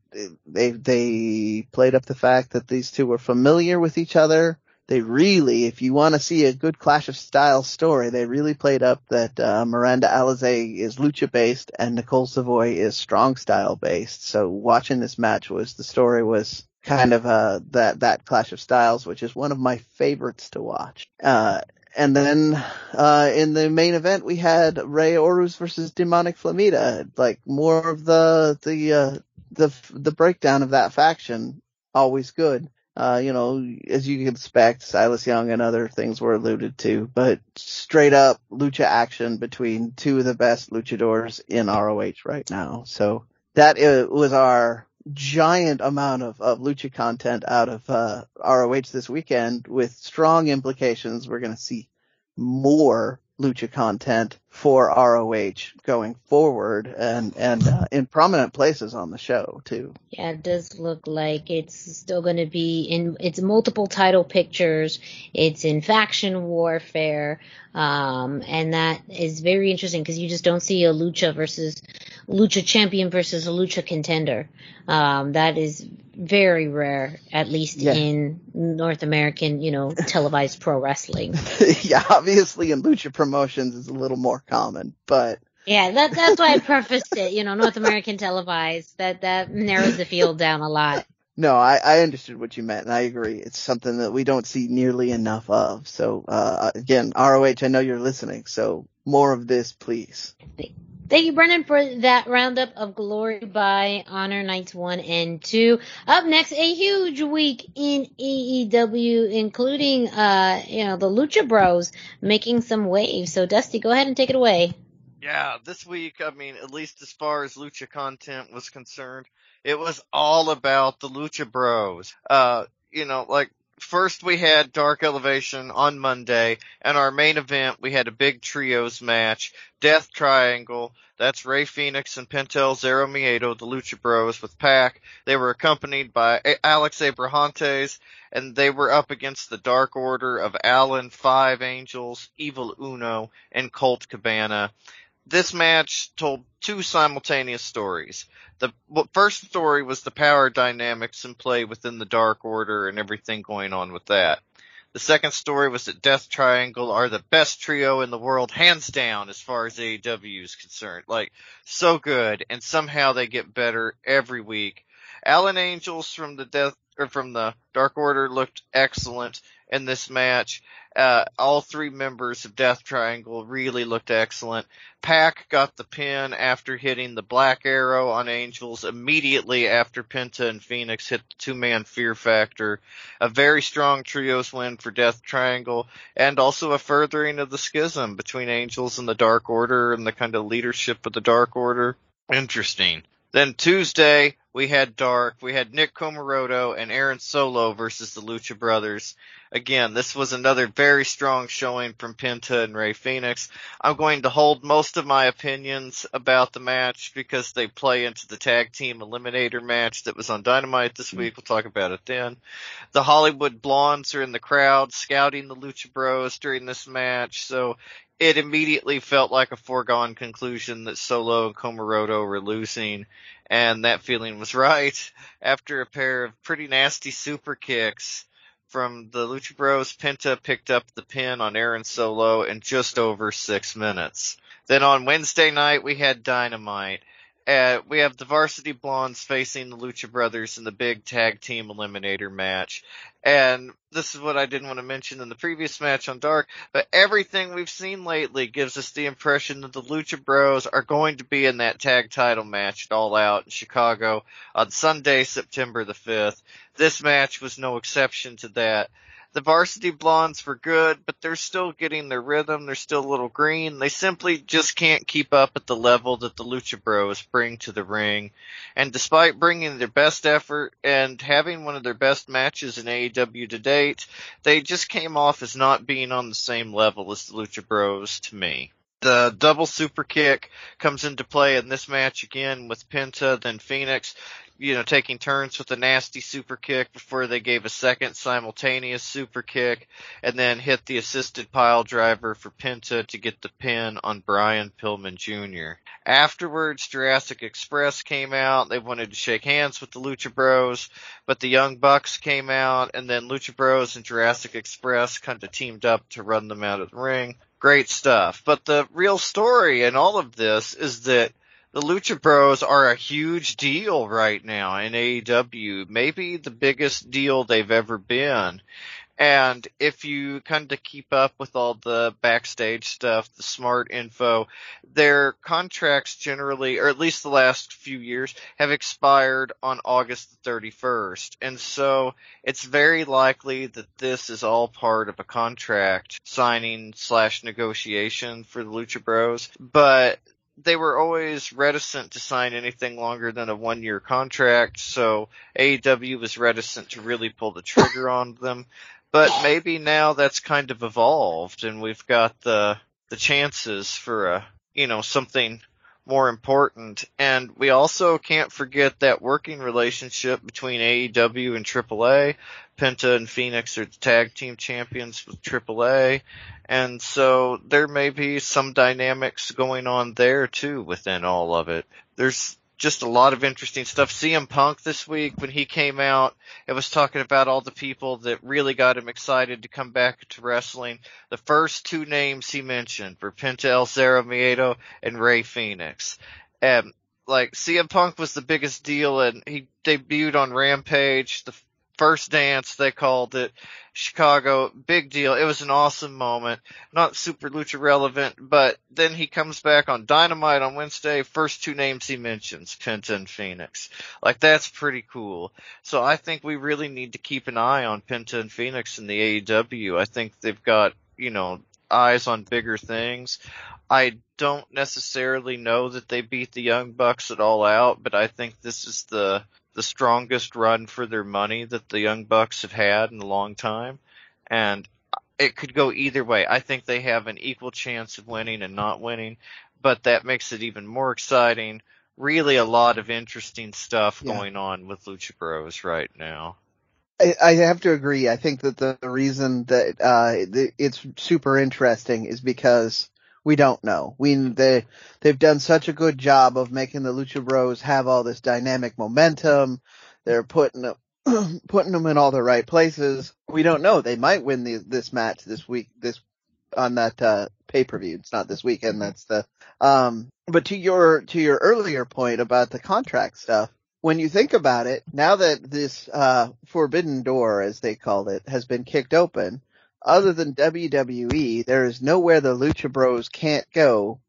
they they played up the fact that these two were familiar with each other. They really, if you want to see a good clash of style story, they really played up that uh, Miranda Alizé is lucha based and Nicole Savoy is strong style based. So watching this match was the story was kind of uh that that clash of styles, which is one of my favorites to watch. Uh and then uh, in the main event we had Rey Horus versus Demonic Flamita. Like more of the the uh, the the breakdown of that faction, always good. Uh, you know, as you can expect, Silas Young and other things were alluded to, but straight up lucha action between two of the best luchadors in ROH right now. So that was our giant amount of, of lucha content out of uh, ROH this weekend with strong implications. We're going to see more lucha content for ROH going forward and and uh, in prominent places on the show too. Yeah, it does look like it's still going to be in it's multiple title pictures. It's in faction warfare. Um, and that is very interesting because you just don't see a lucha versus lucha champion versus a lucha contender. Um, that is very rare, at least yeah. in North American, you know, televised pro wrestling. yeah, obviously in lucha promotions is a little more common, but yeah, that, that's why I prefaced it. You know, North American televised that that narrows the field down a lot. No, I, I understood what you meant, and I agree. It's something that we don't see nearly enough of. So, uh, again, ROH, I know you're listening, so more of this, please. Thank you, Brendan, for that roundup of Glory by Honor Nights 1 and 2. Up next, a huge week in AEW, including, uh, you know, the Lucha Bros making some waves. So, Dusty, go ahead and take it away. Yeah, this week, I mean, at least as far as Lucha content was concerned, it was all about the Lucha Bros. Uh, you know, like first we had Dark Elevation on Monday, and our main event we had a big trios match, Death Triangle. That's Rey Fenix and Penta El Zero Miedo, the Lucha Bros with Pac. They were accompanied by Alex Abrahantes, and they were up against the Dark Order of Alan, Five Angels, Evil Uno, and Colt Cabana. This match told two simultaneous stories the first story was the power dynamics in play within the Dark Order and everything going on with that. The second story was that Death Triangle are the best trio in the world, hands down, as far as AEW is concerned. Like, so good, and somehow they get better every week. Alan Angels from the Death, or from the Dark Order looked excellent in this match. Uh, all three members of Death Triangle really looked excellent. Pac got the pin after hitting the Black Arrow on Angels immediately after Penta and Fenix hit the two-man Fear Factor. A very strong trios win for Death Triangle and also a furthering of the schism between Angels and the Dark Order and the kind of leadership of the Dark Order. Interesting. Then Tuesday, we had Dark, we had Nick Comoroto and Aaron Solo versus the Lucha Brothers. Again, this was another very strong showing from Penta and Rey Fenix. I'm going to hold most of my opinions about the match because they play into the tag team eliminator match that was on Dynamite this week. We'll talk about it then. The Hollywood Blondes are in the crowd scouting the Lucha Bros during this match, so it immediately felt like a foregone conclusion that Solo and Comoroto were losing, and that feeling was right after a pair of pretty nasty super kicks from the Lucha Bros. Penta picked up the pin on Aaron Solo in just over six minutes. Then on Wednesday night we had Dynamite. Uh, we have the Varsity Blondes facing the Lucha Brothers in the big tag team eliminator match. And this is what I didn't want to mention in the previous match on Dark, but everything we've seen lately gives us the impression that the Lucha Bros are going to be in that tag title match at All Out in Chicago on Sunday, September the 5th. This match was no exception to that the varsity blondes were good, but they're still getting their rhythm. They're still a little green. They simply just can't keep up at the level that the Lucha Bros bring to the ring. And despite bringing their best effort and having one of their best matches in AEW to date, they just came off as not being on the same level as the Lucha Bros to me. The double super kick comes into play in this match again with Penta, then Fenix you know, taking turns with a nasty super kick before they gave a second simultaneous super kick and then hit the assisted pile driver for Penta to get the pin on Brian Pillman Jr. Afterwards, Jurassic Express came out. They wanted to shake hands with the Lucha Bros, but the Young Bucks came out and then Lucha Bros and Jurassic Express kind of teamed up to run them out of the ring. Great stuff. But the real story in all of this is that the Lucha Bros are a huge deal right now in AEW, maybe the biggest deal they've ever been. And if you kind of keep up with all the backstage stuff, the smart info, their contracts generally, or at least the last few years, have expired on August the 31st. And so it's very likely that this is all part of a contract signing slash negotiation for the Lucha Bros. But they were always reticent to sign anything longer than a one year contract, so AEW was reticent to really pull the trigger on them. But maybe now that's kind of evolved and we've got the, the chances for a, you know, something more important. And we also can't forget that working relationship between AEW and AAA. Penta and Fenix are the tag team champions with AAA. And so there may be some dynamics going on there too within all of it. There's just a lot of interesting stuff. CM Punk this week when he came out, it was talking about all the people that really got him excited to come back to wrestling. The first two names he mentioned were Penta El Zero Miedo and Rey Fenix. And like CM Punk was the biggest deal and he debuted on Rampage. The first dance they called it chicago. Big deal. It was an awesome moment. Not super lucha relevant but then he comes back on dynamite on wednesday. First two names he mentions penta and Fenix. Like that's pretty cool. So i think we really need to keep an eye on penta and Fenix in the aew i think they've got you know eyes on bigger things. I don't necessarily know that they beat the Young Bucks at all out, but I think this is the the strongest run for their money that the Young Bucks have had in a long time. And it could go either way. I think they have an equal chance of winning and not winning, but that makes it even more exciting. Really a lot of interesting stuff yeah. going on with Lucha Bros right now. I, I have to agree. I think that the reason that uh, it's super interesting is because we don't know. We they they've done such a good job of making the Lucha Bros have all this dynamic momentum. They're putting putting them in all the right places. We don't know. They might win the, this match this week. This on that uh, pay per view. It's not this weekend. That's the. Um, but to your to your earlier point about the contract stuff, when you think about it, now that this uh, forbidden door, as they called it, has been kicked open, other than WWE, there is nowhere the Lucha Bros can't go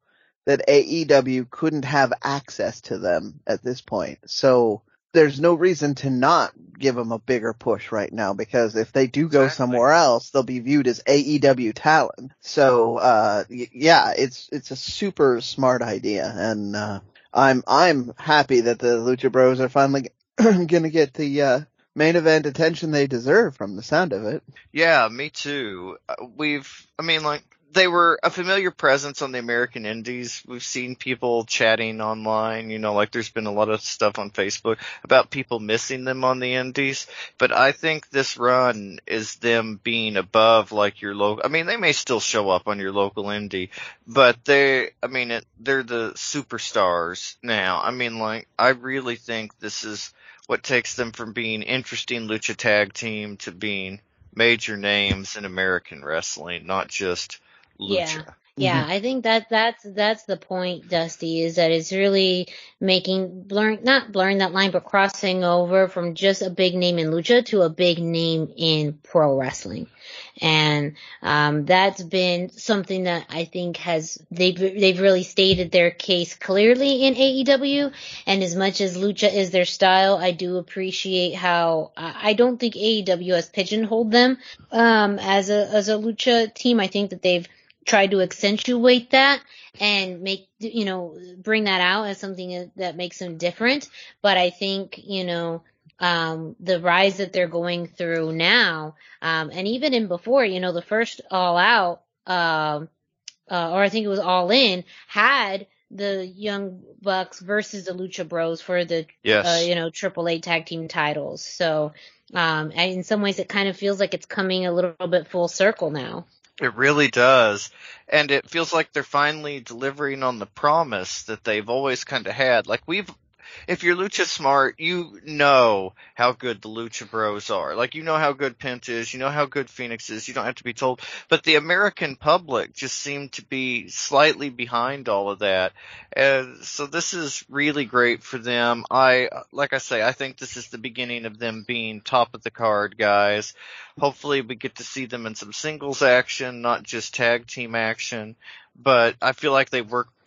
that AEW couldn't have access to them at this point. So there's no reason to not give them a bigger push right now because if they do go exactly. somewhere else, they'll be viewed as AEW talent. So, uh, yeah, it's, it's a super smart idea and, uh, I'm, I'm happy that the Lucha Bros are finally gonna get the, uh, main event attention they deserve from the sound of it. Yeah, me too. Uh, we've, I mean, like, they were a familiar presence on the American Indies. We've seen people chatting online, you know, like there's been a lot of stuff on Facebook about people missing them on the Indies. But I think this run is them being above like your local, I mean, they may still show up on your local indie, but they, I mean, it, they're the superstars now. I mean, like, I really think this is, what takes them from being interesting lucha tag team to being major names in American wrestling, not just lucha. Yeah. Yeah, mm-hmm. I think that that's that's the point, Dusty, is that it's really making blurring not blurring that line, but crossing over from just a big name in lucha to a big name in pro wrestling, and um, that's been something that I think has they've they've really stated their case clearly in AEW. And as much as lucha is their style, I do appreciate how I don't think AEW has pigeonholed them um, as a as a lucha team. I think that they've try to accentuate that and make you know bring that out as something that makes them different. But i think you know um, the rise that they're going through now um, and even in before you know the first all out um, uh, or i think it was all in had the young bucks versus the lucha bros for the yes. uh, you know triple a tag team titles. So um, in some ways it kind of feels like it's coming a little bit full circle now it really does. And it feels like they're finally delivering on the promise that they've always kind of had. Like we've, if you're Lucha smart, you know how good the Lucha Bros are. Like you know how good Penta is, you know how good Fenix is. You don't have to be told. But the American public just seemed to be slightly behind all of that, and so this is really great for them. I, like I say, I think this is the beginning of them being top of the card guys. Hopefully, we get to see them in some singles action, not just tag team action. But I feel like they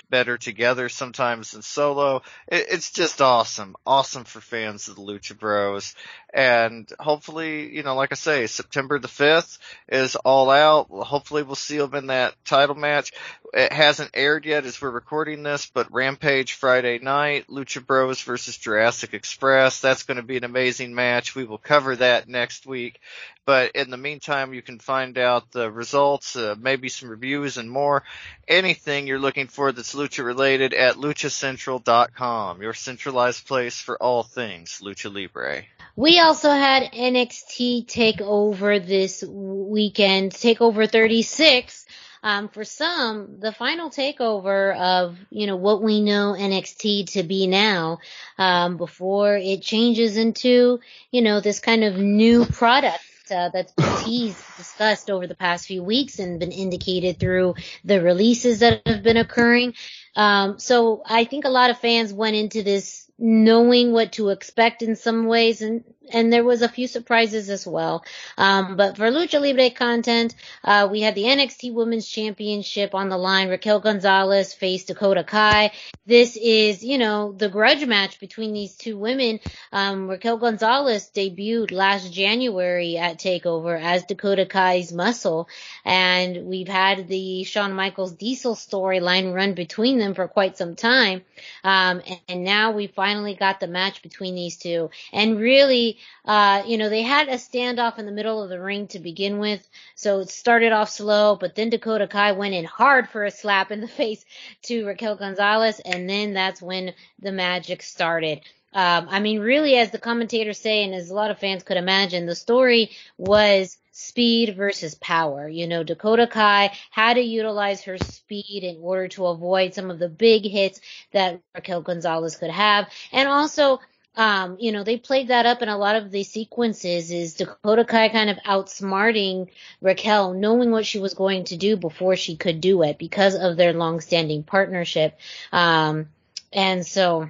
better together sometimes than solo. It, it's just awesome. Awesome for fans of the Lucha Bros. And hopefully, you know, like I say, September the 5th is all out. Hopefully we'll see them in that title match. It hasn't aired yet as we're recording this, but Rampage Friday night, Lucha Bros versus Jurassic Express. That's going to be an amazing match. We will cover that next week. But in the meantime, you can find out the results, uh, maybe some reviews and more. Anything you're looking for that's Lucha related at luchacentral.com, your centralized place for all things Lucha Libre. We also had NXT take over this weekend, Takeover 36. Um, for some, the final takeover of, you know, what we know NXT to be now, um, before it changes into, you know, this kind of new product uh, that's been teased, discussed over the past few weeks and been indicated through the releases that have been occurring. Um, so I think a lot of fans went into this knowing what to expect in some ways and and there was a few surprises as well. Um, but for Lucha Libre content, uh, we had the NXT Women's Championship on the line. Raquel Gonzalez faced Dakota Kai. This is, you know, the grudge match between these two women. Um, Raquel Gonzalez debuted last January at Takeover as Dakota Kai's muscle, and we've had the Shawn Michaels Diesel storyline run between them for quite some time. Um, and, and now we finally got the match between these two, and really uh, you know, they had a standoff in the middle of the ring to begin with, so it started off slow, but then Dakota Kai went in hard for a slap in the face to Raquel Gonzalez, and then that's when the magic started. Um, I mean, really, as the commentators say, and as a lot of fans could imagine, the story was speed versus power. You know, Dakota Kai had to utilize her speed in order to avoid some of the big hits that Raquel Gonzalez could have. And also, um, you know, they played that up in a lot of the sequences is Dakota Kai kind of outsmarting Raquel, knowing what she was going to do before she could do it because of their long-standing partnership. Um, and so,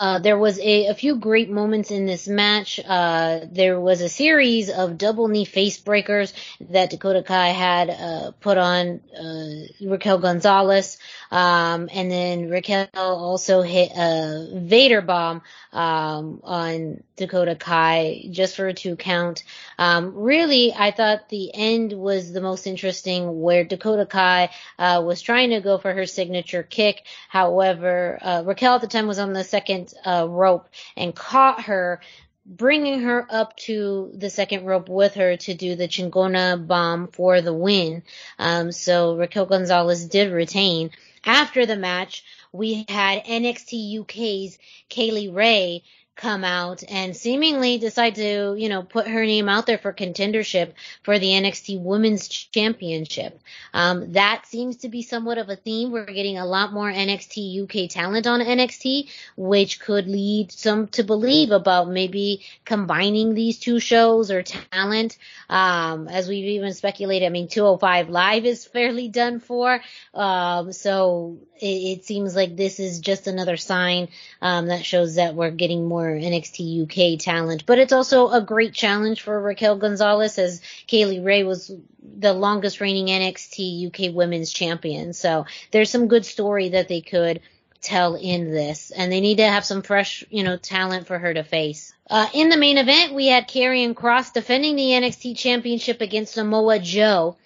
uh, there was a, a, few great moments in this match. Uh, there was a series of double knee face breakers that Dakota Kai had uh, put on uh, Raquel Gonzalez. Um, and then Raquel also hit a Vader bomb um, on Dakota Kai just for a two count. Um, really, I thought the end was the most interesting, where Dakota Kai uh, was trying to go for her signature kick. However, uh, Raquel at the time was on the second uh, rope and caught her bringing her up to the second rope with her to do the Chingona bomb for the win. Um, so Raquel Gonzalez did retain. After the match, we had NXT UK's Kay Lee Ray come out and seemingly decide to, you know, put her name out there for contendership for the NXT Women's Championship. Um, that seems to be somewhat of a theme. We're getting a lot more NXT UK talent on NXT, which could lead some to believe about maybe combining these two shows or talent. Um, as we've even speculated, I mean, 205 Live is fairly done for. Um, so it, it, seems like this is just another sign, um, that shows that we're getting more NXT UK talent. But it's also a great challenge for Raquel Gonzalez as Kay Lee Ray was the longest reigning NXT UK women's champion. So there's some good story that they could tell in this. And they need to have some fresh, you know, talent for her to face. Uh, in the main event, we had Karrion Kross defending the NXT championship against Samoa Joe.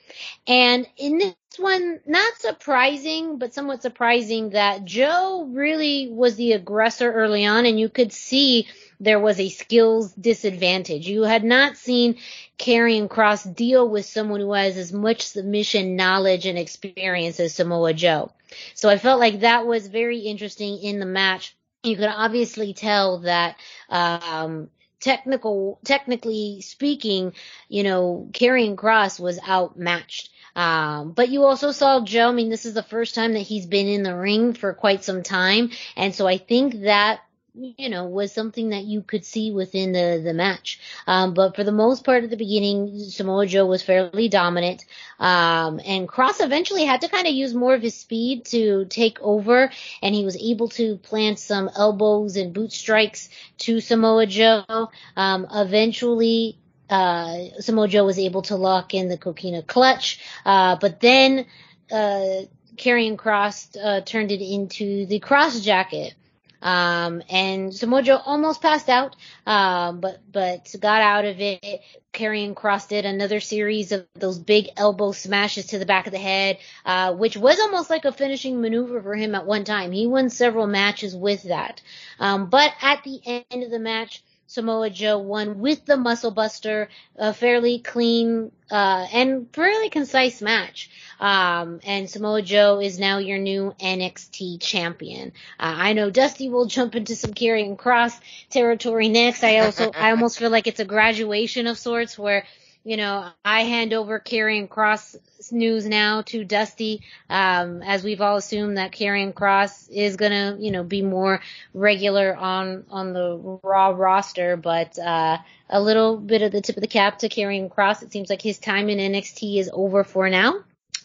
And in this one, not surprising, but somewhat surprising that Joe really was the aggressor early on and you could see there was a skills disadvantage. You had not seen Karrion Kross deal with someone who has as much submission knowledge and experience as Samoa Joe. So I felt like that was very interesting in the match. You could obviously tell that, um, technical, technically speaking, you know, Karrion Kross was outmatched. Um, but you also saw Joe. I mean, this is the first time that he's been in the ring for quite some time. And so I think that you know, was something that you could see within the, the match. Um, but for the most part at the beginning, Samoa Joe was fairly dominant. Um, and Kross eventually had to kind of use more of his speed to take over and he was able to plant some elbows and boot strikes to Samoa Joe. Um, eventually, uh, Samoa Joe was able to lock in the Coquina clutch. Uh, but then, uh, Karrion Kross, uh, turned it into the Kross jacket. Um, and Samoa Joe almost passed out, um, but, but got out of it. Karrion Kross did another series of those big elbow smashes to the back of the head, uh, which was almost like a finishing maneuver for him at one time. He won several matches with that. Um, but at the end of the match, Samoa Joe won with the Muscle Buster, a fairly clean uh, and fairly concise match. Um, and Samoa Joe is now your new NXT champion. Uh, I know Dusty will jump into some Karrion Kross territory next. I also I almost feel like it's a graduation of sorts where you know, I hand over Karrion Kross news now to Dusty, um, as we've all assumed that Karrion Kross is gonna, you know, be more regular on, on the Raw roster, but, uh, a little bit of the tip of the cap to Karrion Kross. It seems like his time in NXT is over for now.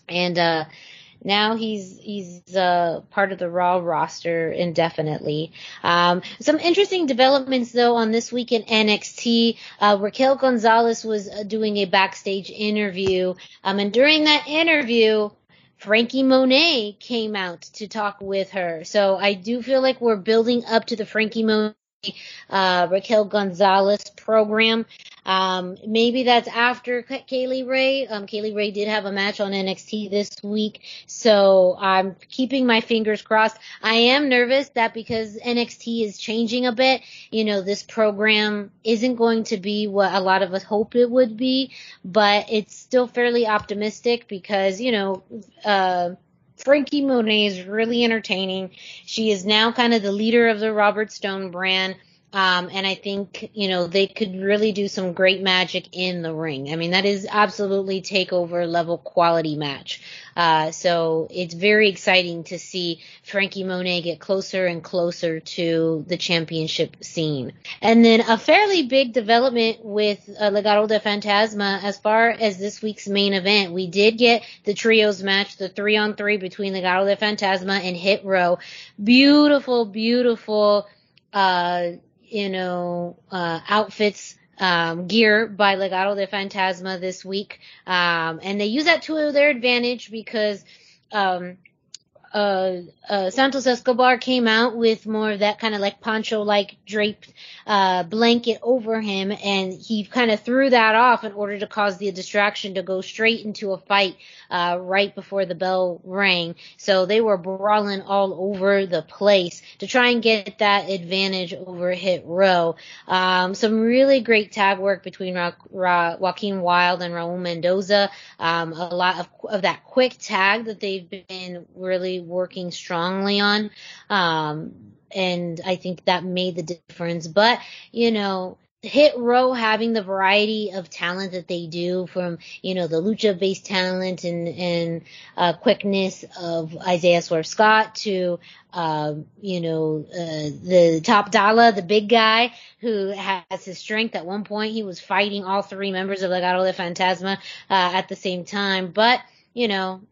And, uh, now he's he's uh, part of the Raw roster indefinitely. Um, some interesting developments though on this week in NXT. Uh, Raquel Gonzalez was uh, doing a backstage interview, um, and during that interview. Franky Monet came out to talk with her. So I do feel like we're building up to the Franky Monet uh, Raquel Gonzalez program. Um, maybe that's after Kay Lee Ray. Um, Kay Lee Ray did have a match on NXT this week, so I'm keeping my fingers crossed. I am nervous that because NXT is changing a bit, you know, this program isn't going to be what a lot of us hope it would be, but it's still fairly optimistic because, you know, uh, Franky Monet is really entertaining. She is now kind of the leader of the Robert Stone brand. Um, and I think, you know, they could really do some great magic in the ring. I mean, that is absolutely takeover level quality match. Uh, so it's very exciting to see Franky Monet get closer and closer to the championship scene. And then a fairly big development with uh, Legado de Fantasma as far as this week's main event. We did get the trios match, the three on three between Legado de Fantasma and Hit Row. Beautiful, beautiful, uh, you know, uh, outfits, um, gear by Legado de Fantasma this week. Um, and they use that to their advantage because, um, uh, uh, Santos Escobar came out with more of that kind of like poncho like draped uh, blanket over him and he kind of threw that off in order to cause the distraction to go straight into a fight uh, right before the bell rang. So they were brawling all over the place to try and get that advantage over Hit Row. Um, some really great tag work between Ra- Ra- Joaquin Wilde and Raul Mendoza. Um, a lot of, of that quick tag that they've been really working strongly on. Um, and I think that made the difference. But, you know, Hit Row having the variety of talent that they do from, you know, the lucha based talent and, and, uh, quickness of Isaiah Swerve Scott to, um, you know, uh, the top dollar, the big guy who has his strength. At one point, he was fighting all three members of Legado de Fantasma, uh, at the same time. But, you know,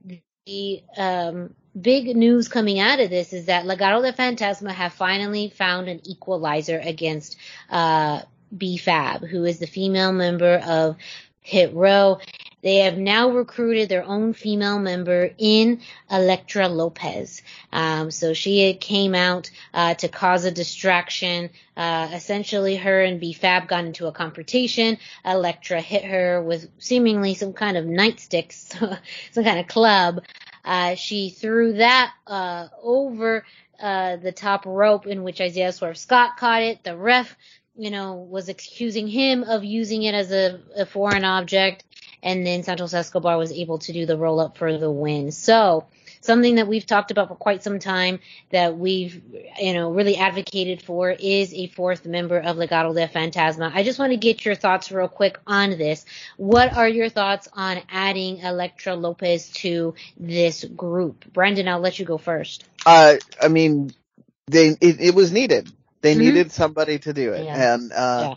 the, um, big news coming out of this is that Legado de Fantasma have finally found an equalizer against uh, B-Fab, who is the female member of Hit Row. They have now recruited their own female member in Elektra Lopez. Um, so she came out uh, to cause a distraction. Uh, essentially, her and B-Fab got into a confrontation. Elektra hit her with seemingly some kind of nightsticks, some kind of club. Uh, she threw that uh, over uh, the top rope in which Isaiah Swerve Scott caught it. The ref, you know, was accusing him of using it as a, a foreign object, and then Santos Escobar was able to do the roll up for the win. So something that we've talked about for quite some time that we've, you know, really advocated for is a fourth member of Legado de Fantasma. I just want to get your thoughts real quick on this. What are your thoughts on adding Elektra Lopez to this group? Brendan, I'll let you go first. Uh, I mean, they, it, it was needed. They Mhm. needed somebody to do it. Yeah. And, uh, Yeah.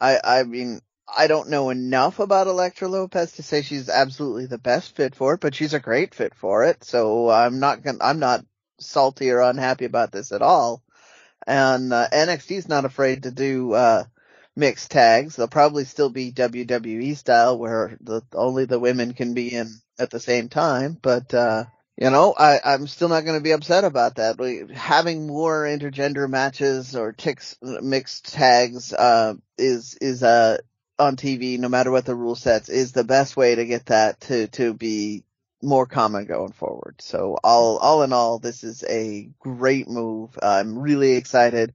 I, I mean, I don't know enough about Elektra Lopez to say she's absolutely the best fit for it, but she's a great fit for it. So I'm not gonna, I'm not salty or unhappy about this at all. And, uh, NXT's not afraid to do, uh, mixed tags. They'll probably still be WWE style where the, only the women can be in at the same time, but, uh, you know, I, I'm still not going to be upset about that. We, having more intergender matches or mixed tags, uh, is, is, uh, on TV, no matter what the rule sets, is the best way to get that to, to be more common going forward. So all, all in all, this is a great move. I'm really excited.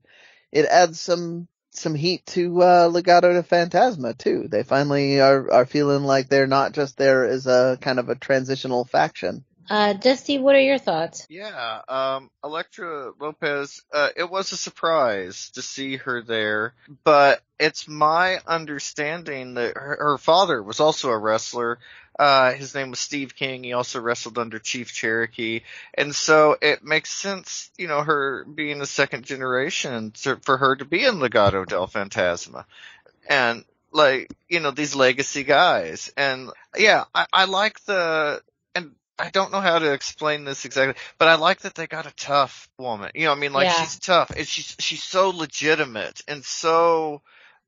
It adds some, some heat to, uh, Legado de too. They finally are, are feeling like they're not just there as a kind of a transitional faction. Uh, Dusty, what are your thoughts? Yeah, um, Elektra Lopez, uh, it was a surprise to see her there, but it's my understanding that her, her father was also a wrestler. Uh, his name was Steve King. He also wrestled under Chief Cherokee. And so it makes sense, you know, her being a second generation to, for her to be in Legado del Fantasma. And like, you know, these legacy guys. And yeah, I, I like the, I don't know how to explain this exactly, but I like that they got a tough woman. You know, I mean, like Yeah. she's tough and she's, she's so legitimate and so,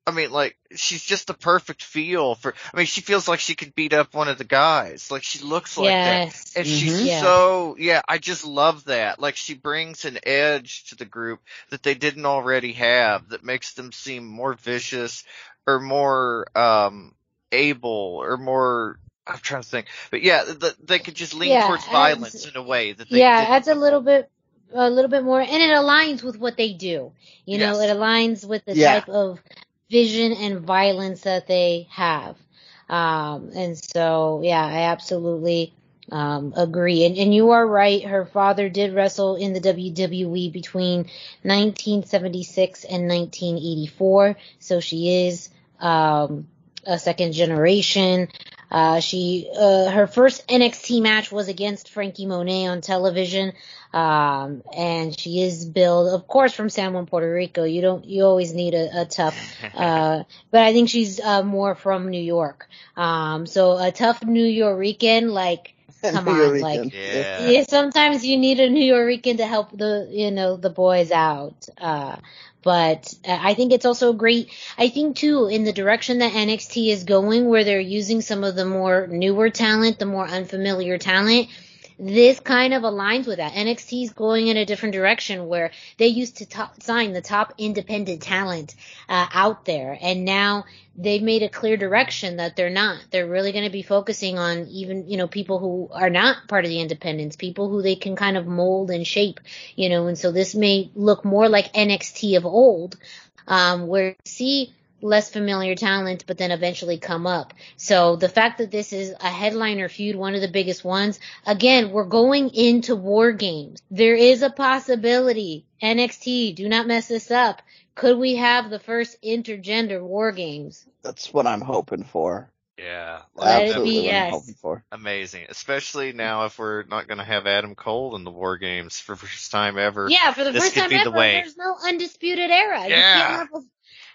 I mean, like, she's just the perfect feel for, I mean, she feels like she could beat up one of the guys. Like, she looks like that. yes. And Mhm. she's Yeah. so, yeah, I just love that. Like, she brings an edge to the group that they didn't already have that makes them seem more vicious or more, um, able or more, I'm trying to think, but yeah, the, they could just lean Yeah, towards adds- violence in a way that they yeah, didn't adds a little bit, a little bit more, and it aligns with what they do. You know, it aligns with the Yeah. type of vision and violence that they have. Um, and so, yeah, I absolutely, um, agree. And, and you are right. Her father did wrestle in the WWE between 1976 and 1984. So she is, um, a second generation. Uh, she, uh, her first NXT match was against Franky Monet on television. Um, and she is billed, of course, from San Juan, Puerto Rico. You don't, you always need a, a tough, uh, but I think she's, uh, more from New York. Um, so a tough New Yorican, like, come on, York like. Yeah. yeah, sometimes you need a New Yorican to help the, you know, the boys out. Uh, but uh, I think it's also great. I think too, in the direction that NXT is going, where they're using some of the more newer talent, the more unfamiliar talent, this kind of aligns with that. NXT is going in a different direction where they used to top, sign the top independent talent uh, out there, and now they've made a clear direction that they're not. They're really going to be focusing on even you know people who are not part of the independents, people who they can kind of mold and shape, you know. And so this may look more like NXT of old, um, where see less familiar talent, but then eventually come up. So the fact that this is a headliner feud, one of the biggest ones, again, we're going into war games. There is a possibility, NXT, do not mess this up. Could we have the first intergender war games? That's what I'm hoping for. Yeah. Like, Absolutely be, what I'm yes. hoping for. amazing. Especially now if we're not going to have Adam Cole in the War Games for first time ever. Yeah, for the This first could time be the ever, way. there's no undisputed era. You Yeah.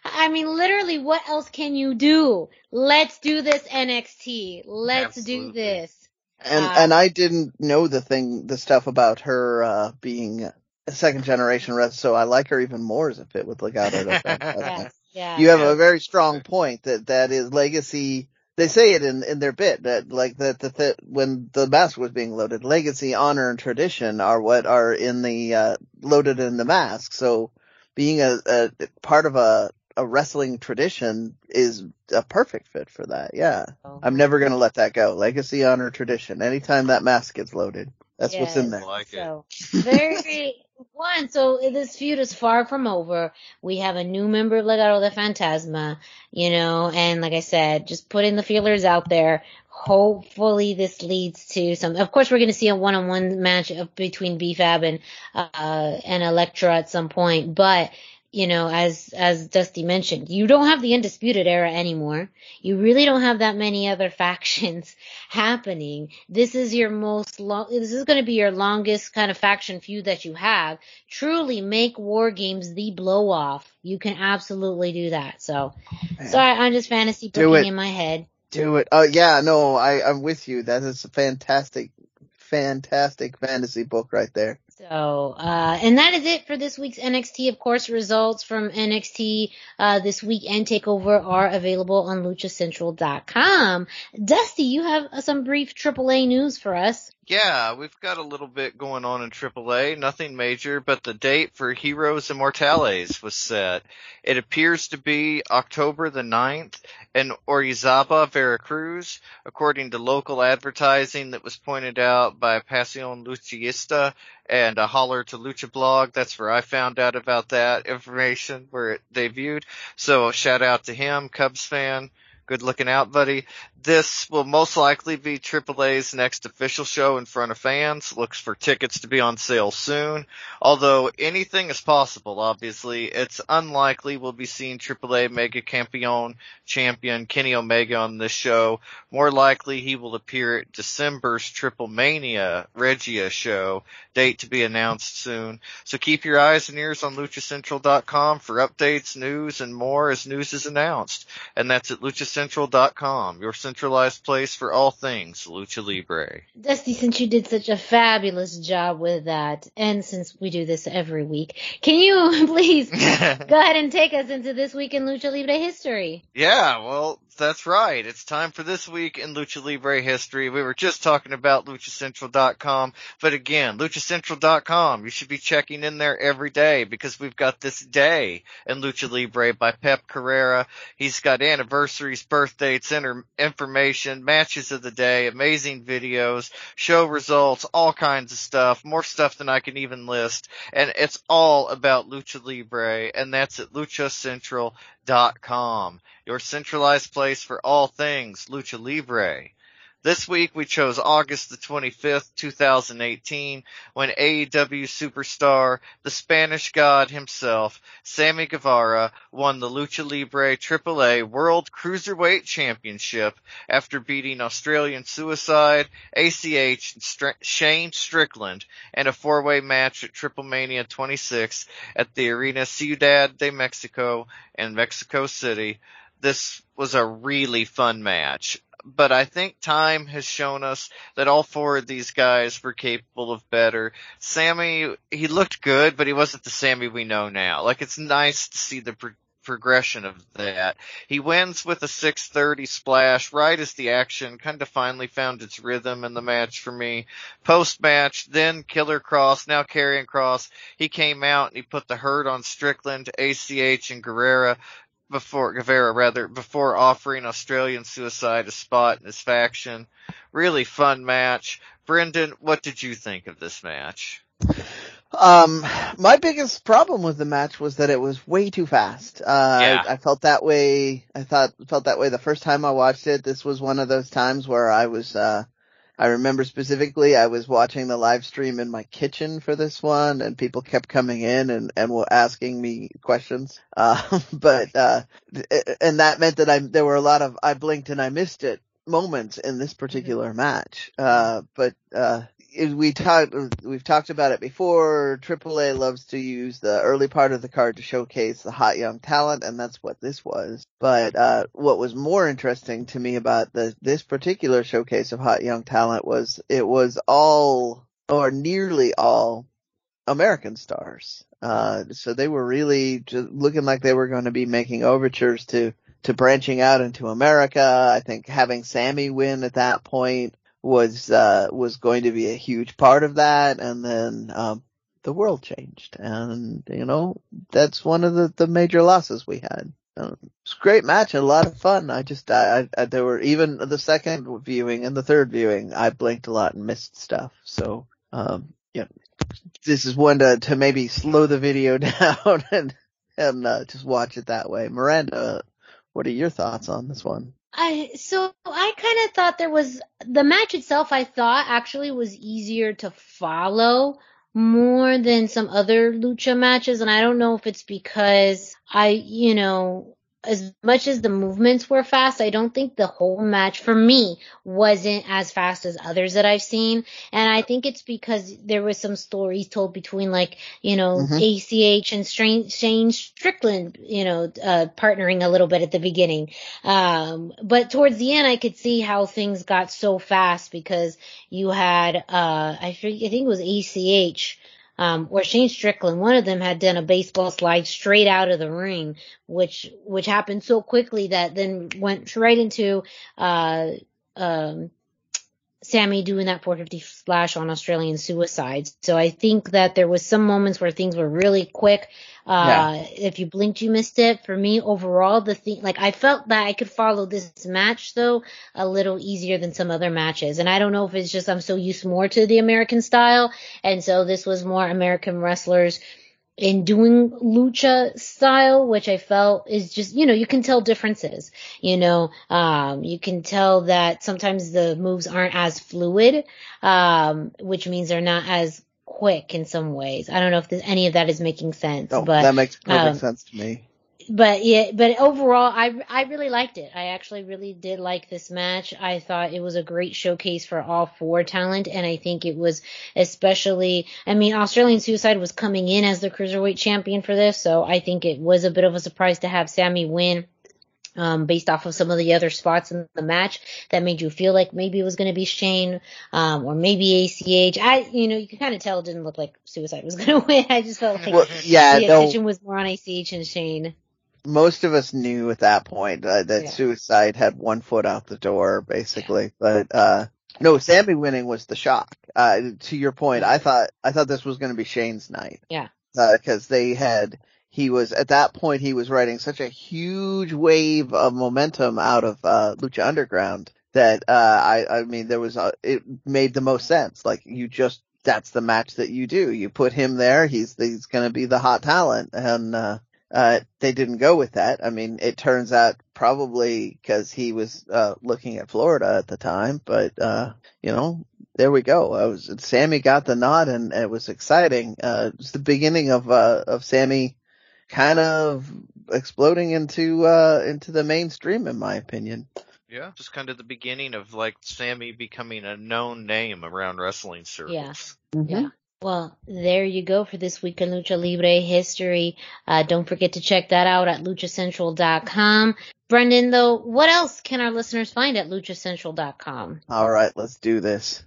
Can't have a- I mean, literally, what else can you do? Let's do this NXT. Let's do this. And Uh, and I didn't know the thing, the stuff about her uh being a second generation wrestler, so I like her even more as a fit with Legado. Yes, yeah. You have Yeah. a very strong point that that is legacy. They say it in in their bit that like that that, that when the mask was being loaded, legacy, honor, and tradition are what are in the uh loaded in the mask. So being a, a part of a a wrestling tradition is a perfect fit for that. Yeah. I'm never going to let that go. Legacy, honor, tradition. Anytime that mask gets loaded, that's what's in Yes. there. Like it. So very one. So this feud is far from over. We have a new member of Legado de Fantasma, you know, and like I said, just putting the feelers out there. Hopefully this leads to some. Of course, we're going to see a one-on-one match between BFAB and uh and Elektra at some point, but you know, as as Dusty mentioned, you don't have the undisputed era anymore. You really don't have that many other factions happening. This is your most long. This is going to be your longest kind of faction feud that you have. Truly, make war games the blow off. You can absolutely do that. So, Man. sorry, I'm just fantasy booking in my head. Do it. Oh yeah, no, I, I'm with you. That is a fantastic, fantastic fantasy book right there. So, uh, and that is it for this week's NXT. Of course, results from NXT, uh, this week and takeover are available on luchacentral.com. Dusty, you have some brief AAA news for us. Yeah, we've got a little bit going on in AAA, nothing major, but the date for Heroes Inmortales was set. It appears to be October the 9th in Orizaba, Veracruz, according to local advertising that was pointed out by Pasión Luchista and a holler to Lucha blog. That's where I found out about that information where it debuted. So shout out to him, Cubs fan. Good looking out, buddy. This will most likely be AAA's next official show in front of fans. Looks for tickets to be on sale soon. Although anything is possible, obviously. It's unlikely we'll be seeing AAA Mega Campeon champion Kenny Omega on this show. More likely he will appear at December's Triple Mania Regia show. Date to be announced soon. So keep your eyes and ears on luchacentral.com for updates, news, and more as news is announced. And that's at luchacentral.com, your centralized place for all things Lucha Libre. Dusty, since you did such a fabulous job with that, and since we do this every week, can you please go ahead and take us into this week in Lucha Libre history? Yeah, well, that's right. It's time for this week in Lucha Libre history. We were just talking about luchacentral.com, but again, luchacentral.com, you should be checking in there every day because we've got this day in Lucha Libre by Pep Carrera. He's got anniversaries, birthdays, inter- information, matches of the day, amazing videos, show results, all kinds of stuff, more stuff than I can even list. And it's all about Lucha Libre, and that's at luchacentral.com your centralized place for all things Lucha Libre. This week we chose August the 25th, 2018, when AEW superstar, the Spanish God himself, Sammy Guevara, won the Lucha Libre AAA World Cruiserweight Championship after beating Australian Suicide, ACH, and Str- Shane Strickland in a four-way match at Triple Mania 26 at the Arena Ciudad de Mexico in Mexico City. This was a really fun match but I think time has shown us that all four of these guys were capable of better. Sammy, he looked good, but he wasn't the Sammy we know now. Like it's nice to see the pro- progression of that. He wins with a 630 splash right as the action kind of finally found its rhythm in the match for me. Post match, then Killer Kross, now Karrion Kross. He came out and he put the hurt on Strickland, ACH, and Guerrera before Guevara rather before offering Australian Suicide a spot in his faction. Really fun match. Brendan, what did you think of this match? Um, my biggest problem with the match was that it was way too fast. Uh, Yeah. I, I felt that way. I thought felt that way the first time I watched it. This was one of those times where I was. Uh, I remember specifically I was watching the live stream in my kitchen for this one, and people kept coming in and and were asking me questions. Uh, but uh, and that meant that I there were a lot of I blinked and I missed it moments in this particular match. Uh, but uh, we talked we've talked about it before. AAA loves to use the early part of the card to showcase the hot young talent, and that's what this was. But uh, what was more interesting to me about the this particular showcase of hot young talent was it was all or nearly all American stars. Uh, so they were really looking like they were going to be making overtures to to branching out into America. I think having Sammy win at that point was uh was going to be a huge part of that and then um the world changed. And you know that's one of the the major losses we had. Um, it's a great match a lot of fun. I just I, I there were even the second viewing and the third viewing i blinked a lot and missed stuff. So um yeah. This is one to to maybe slow the video down and and uh, just watch it that way. Miranda what are your thoughts on this one I so I kind of thought there was the match itself. I thought actually was easier to follow more than some other lucha matches, and I don't know if it's because I, you know, as much as the movements were fast, I don't think the whole match for me wasn't as fast as others that I've seen. And I think it's because there was some stories told between like, you know, Mhm. ACH and Strain, Shane Strickland, you know, uh, partnering a little bit at the beginning. Um, but towards the end, I could see how things got so fast because you had, uh, I think, I think it was ACH um, or Shane Strickland, one of them had done a baseball slide straight out of the ring, which which happened so quickly that then went right into uh, um, Sammy doing that 450 splash on Australian suicides. So I think that there was some moments where things were really quick. Uh, if you blinked, you missed it. For me, overall, the thing, like I felt that I could follow this match though a little easier than some other matches. And I don't know if it's just I'm so used more to the American style. And so this was more American wrestlers in doing lucha style, which I felt is just, you know, you can tell differences, you know, um, you can tell that sometimes the moves aren't as fluid, um, which means they're not as quick in some ways. I don't know if this, any of that is making sense, No, but that makes perfect um, sense to me. But yeah, but overall, I I really liked it. I actually really did like this match. I thought it was a great showcase for all four talent, and I think it was especially. I mean, Australian Suicide was coming in as the cruiserweight champion for this, so I think it was a bit of a surprise to have Sammy win. Um, based off of some of the other spots in the match that made you feel like maybe it was going to be Shane, um, or maybe ACH. I, you know, you can kind of tell it didn't look like Suicide was going to win. I just felt like Well, yeah, the no, attention was more on ACH and Shane. Most of us knew at that point uh, that Yeah. suicide had one foot out the door, basically. But uh no, Sammy winning was the shock. Uh to your point, I thought I thought this was going to be Shane's night. Yeah. Because they had he was at that point he was riding such a huge wave of momentum out of uh Lucha Underground that uh I I mean there was a, it made the most sense. Like you just that's the match that you do. You put him there, he's he's going to be the hot talent and uh uh, they didn't go with that. I mean, it turns out probably because he was, uh, looking at Florida at the time, but, uh, you know, there we go. I was, Sammy got the nod and it was exciting. Uh, it was the beginning of, uh, of Sammy kind of exploding into, uh, into the mainstream in my opinion. Yeah, just kind of the beginning of like Sammy becoming a known name around wrestling circles. Yeah. Well, there you go for this week in Lucha Libre history. Uh, don't forget to check that out at luchacentral.com. Brendan, though, what else can our listeners find at luchacentral.com? All right, let's do this.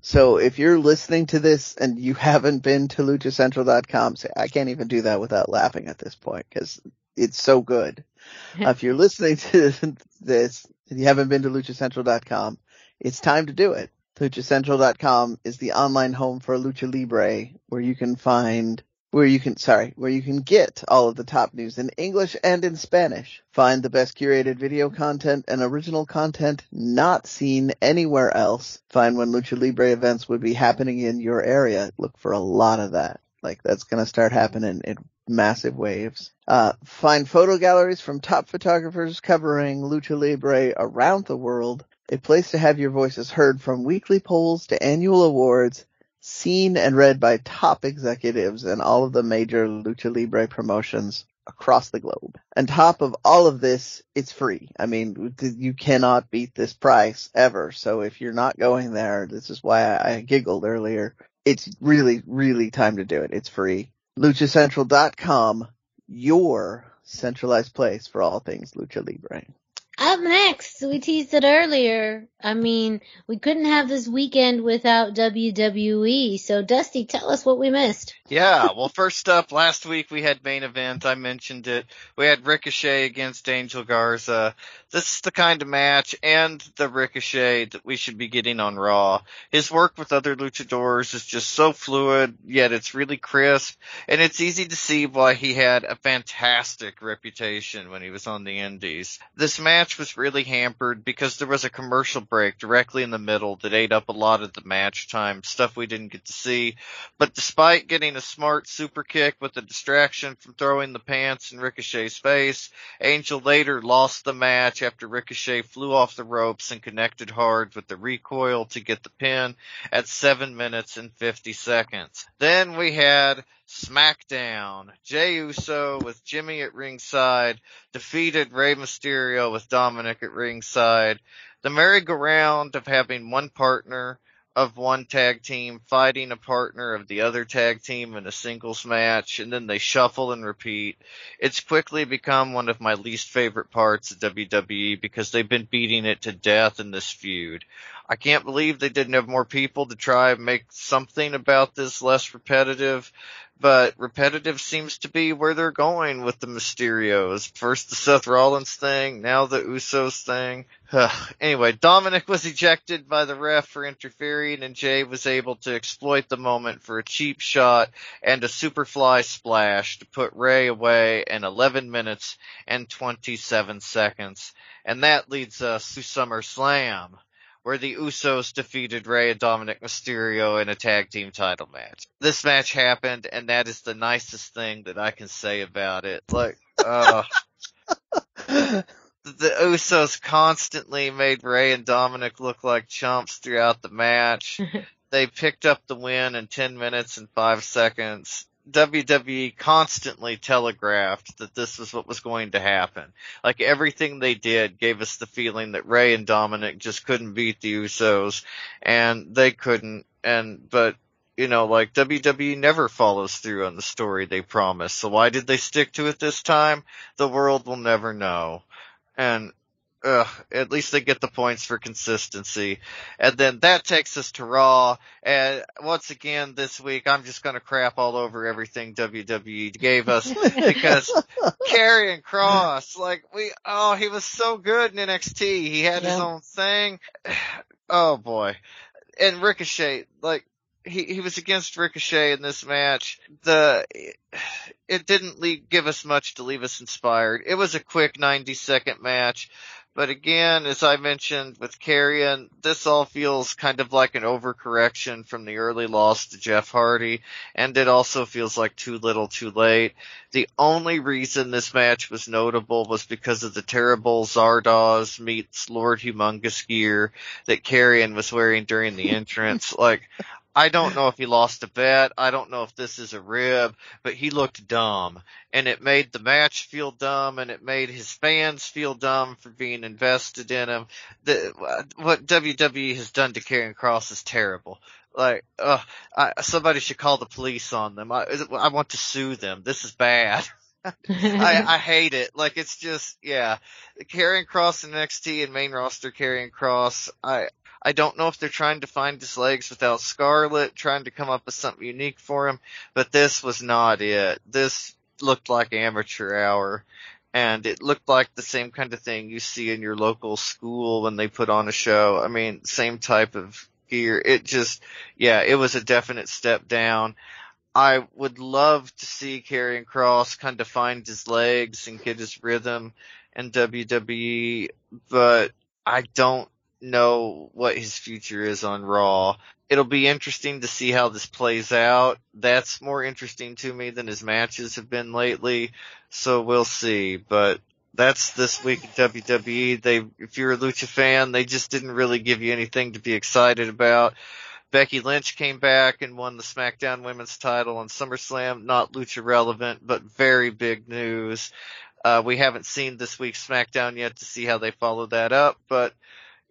So if you're listening to this and you haven't been to luchacentral.com, say, I can't even do that without laughing at this point because it's so good. Uh, if you're listening to this and you haven't been to luchacentral.com, it's time to do it. LuchaCentral.com is the online home for Lucha Libre where you can find where you can, sorry, where you can get all of the top news in English and in Spanish. Find the best curated video content and original content not seen anywhere else. Find when Lucha Libre events would be happening in your area. Look for a lot of that. Like that's gonna start happening in massive waves. Uh, find photo galleries from top photographers covering Lucha Libre around the world. A place to have your voices heard from weekly polls to annual awards seen and read by top executives in all of the major Lucha Libre promotions across the globe. On top of all of this, it's free. I mean, you cannot beat this price ever. So if you're not going there, this is why I, giggled earlier. It's really, really time to do it. It's free. LuchaCentral.com, your centralized place for all things Lucha Libre. Up next, we teased it earlier. I mean, we couldn't have this weekend without WWE. So, Dusty, tell us what we missed. Yeah, well, first up, last week we had main event. I mentioned it. We had Ricochet against Angel Garza. This is the kind of match and the Ricochet that we should be getting on Raw. His work with other luchadors is just so fluid, yet it's really crisp, and it's easy to see why he had a fantastic reputation when he was on the Indies. This match was was really hampered because there was a commercial break directly in the middle that ate up a lot of the match time, stuff we didn't get to see. But despite getting a smart super kick with a distraction from throwing the pants in Ricochet's face, Angel later lost the match after Ricochet flew off the ropes and connected hard with the recoil to get the pin at 7 minutes and 50 seconds. Then we had SmackDown. Jey Uso with Jimmy at ringside defeated Rey Mysterio with Dominic at ringside. The merry-go-round of having one partner of one tag team fighting a partner of the other tag team in a singles match and then they shuffle and repeat. It's quickly become one of my least favorite parts of WWE because they've been beating it to death in this feud. I can't believe they didn't have more people to try and make something about this less repetitive, but repetitive seems to be where they're going with the Mysterios. First the Seth Rollins thing, now the Usos thing. anyway, Dominic was ejected by the ref for interfering and Jey was able to exploit the moment for a cheap shot and a superfly splash to put Rey away in 11 minutes and 27 seconds. And that leads us to SummerSlam where the Usos defeated Rey and Dominic Mysterio in a tag team title match. This match happened, and that is the nicest thing that I can say about it. Like, uh, the Usos constantly made Rey and Dominic look like chumps throughout the match. they picked up the win in 10 minutes and 5 seconds. WWE constantly telegraphed that this was what was going to happen. Like everything they did gave us the feeling that Rey and Dominic just couldn't beat the Usos and they couldn't and but you know like WWE never follows through on the story they promised. So why did they stick to it this time? The world will never know. And Ugh, at least they get the points for consistency. And then that takes us to Raw. And once again this week, I'm just gonna crap all over everything WWE gave us because Karrion Kross, like we, oh, he was so good in NXT. He had yeah. his own thing. Oh boy. And Ricochet, like, he he was against Ricochet in this match. The it didn't leave, give us much to leave us inspired. It was a quick 90 second match. But again, as I mentioned with Karrion, this all feels kind of like an overcorrection from the early loss to Jeff Hardy, and it also feels like too little too late. The only reason this match was notable was because of the terrible Zardoz meets Lord Humungus gear that Karrion was wearing during the entrance. like, I don't know if he lost a bet. I don't know if this is a rib, but he looked dumb. And it made the match feel dumb and it made his fans feel dumb for being invested in him. The, what WWE has done to Karrion Kross is terrible. Like, uh, I, somebody should call the police on them. I, I want to sue them. This is bad. I, I hate it. Like it's just, yeah. Karrion Kross in NXT and main roster Karrion Kross. I, I don't know if they're trying to find his legs without Scarlett, trying to come up with something unique for him, but this was not it. This looked like amateur hour. And it looked like the same kind of thing you see in your local school when they put on a show. I mean, same type of gear. It just, yeah, it was a definite step down. I would love to see Karrion Kross kind of find his legs and get his rhythm in WWE, but I don't know what his future is on Raw. It'll be interesting to see how this plays out. That's more interesting to me than his matches have been lately. So we'll see. But that's this week in WWE. They, if you're a Lucha fan, they just didn't really give you anything to be excited about. Becky Lynch came back and won the SmackDown Women's title on SummerSlam. Not Lucha relevant, but very big news. Uh, we haven't seen this week's SmackDown yet to see how they follow that up, but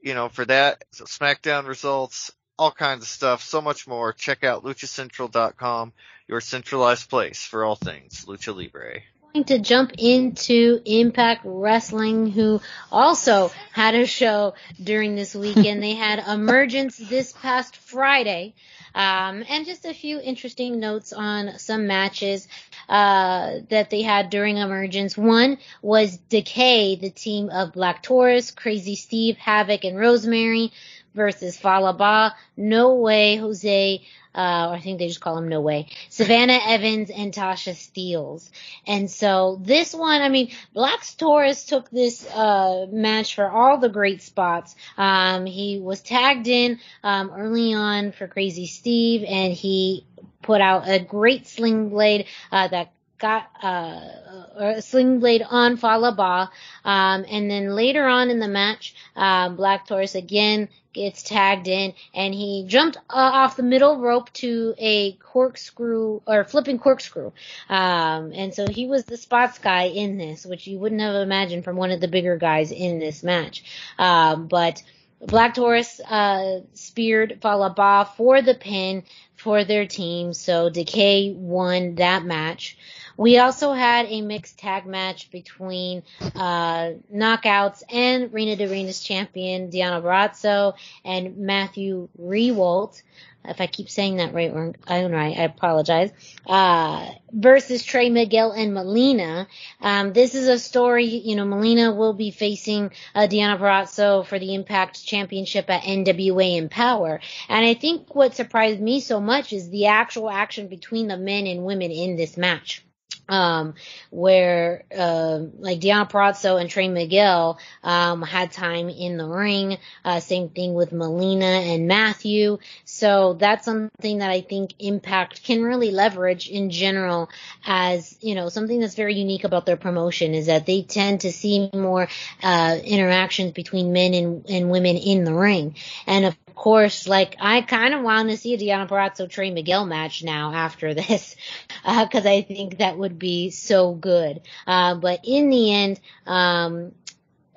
you know, for that, so SmackDown results, all kinds of stuff, so much more. Check out luchacentral.com, your centralized place for all things Lucha Libre to jump into Impact Wrestling, who also had a show during this weekend. they had Emergence this past Friday. Um, and just a few interesting notes on some matches uh, that they had during Emergence. One was Decay, the team of Black Taurus, Crazy Steve, Havoc, and Rosemary versus Fallah Bahh, No Way, Jose, uh, I think they just call him No Way, Savannah Evans and Tasha Steelz. And so this one, I mean, Black Taurus took this, uh, match for all the great spots. Um, he was tagged in, um, early on for Crazy Steve and he put out a great sling blade, uh, that got uh, a sling blade on Fallah Bahh. Um, and then later on in the match, um, Black Taurus again gets tagged in and he jumped uh, off the middle rope to a corkscrew or flipping corkscrew. Um, and so he was the spots guy in this, which you wouldn't have imagined from one of the bigger guys in this match. Um, but Black Taurus uh, speared Fallah Bahh for the pin for their team, so Decay won that match. We also had a mixed tag match between uh, Knockouts and Reina de Reinas champion Deonna Purrazzo and Matthew Rehwoldt. If I keep saying that right, I don't know. I apologize. Uh, versus Trey Miguel and Melina. Um, this is a story, you know, Melina will be facing uh, Deonna Purrazzo for the Impact Championship at NWA Empower. And I think what surprised me so much is the actual action between the men and women in this match um, where uh, like Deonna Purrazzo and Trey Miguel um, had time in the ring. Uh, same thing with Melina and Matthew. So that's something that I think Impact can really leverage in general as you know something that's very unique about their promotion is that they tend to see more uh, interactions between men and, and women in the ring. And of course, like I kind of want to see a Deonna Purrazzo Trey Miguel match now after this, because uh, I think that would be so good. Uh, but in the end, um,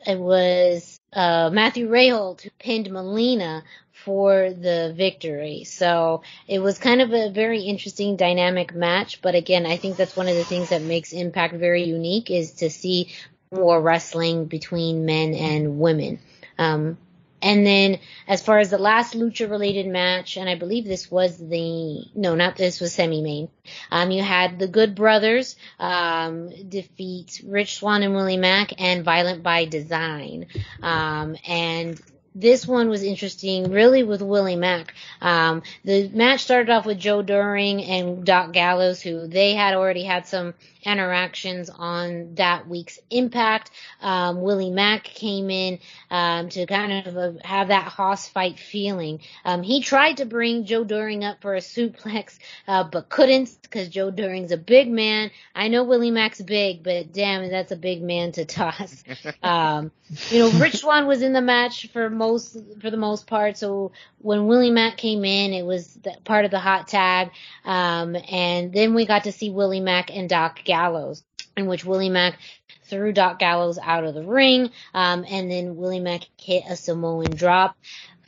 it was uh, Matthew Rehwoldt who pinned Melina for the victory. So it was kind of a very interesting dynamic match. But again, I think that's one of the things that makes Impact very unique is to see more wrestling between men and women. Um, and then as far as the last lucha related match, and I believe this was the, no, not this was semi-main. Um, you had the Good Brothers, um, defeat Rich Swann and Willie Mack and Violent by Design. Um, and this one was interesting, really, with Willie Mack. Um, the match started off with Joe Doering and Doc Gallows, who they had already had some interactions on that week's Impact. Um, Willie Mack came in um, to kind of uh, have that hoss fight feeling. Um, he tried to bring Joe Doering up for a suplex, uh, but couldn't because Joe Doering's a big man. I know Willie Mack's big, but damn, that's a big man to toss. Um, you know, Rich Swann was in the match for most for the most part. So when Willie Mack came in, it was part of the hot tag, um, and then we got to see Willie Mack and Doc Gallows, in which Willie Mack threw Doc Gallows out of the ring, um, and then Willie Mack hit a Samoan drop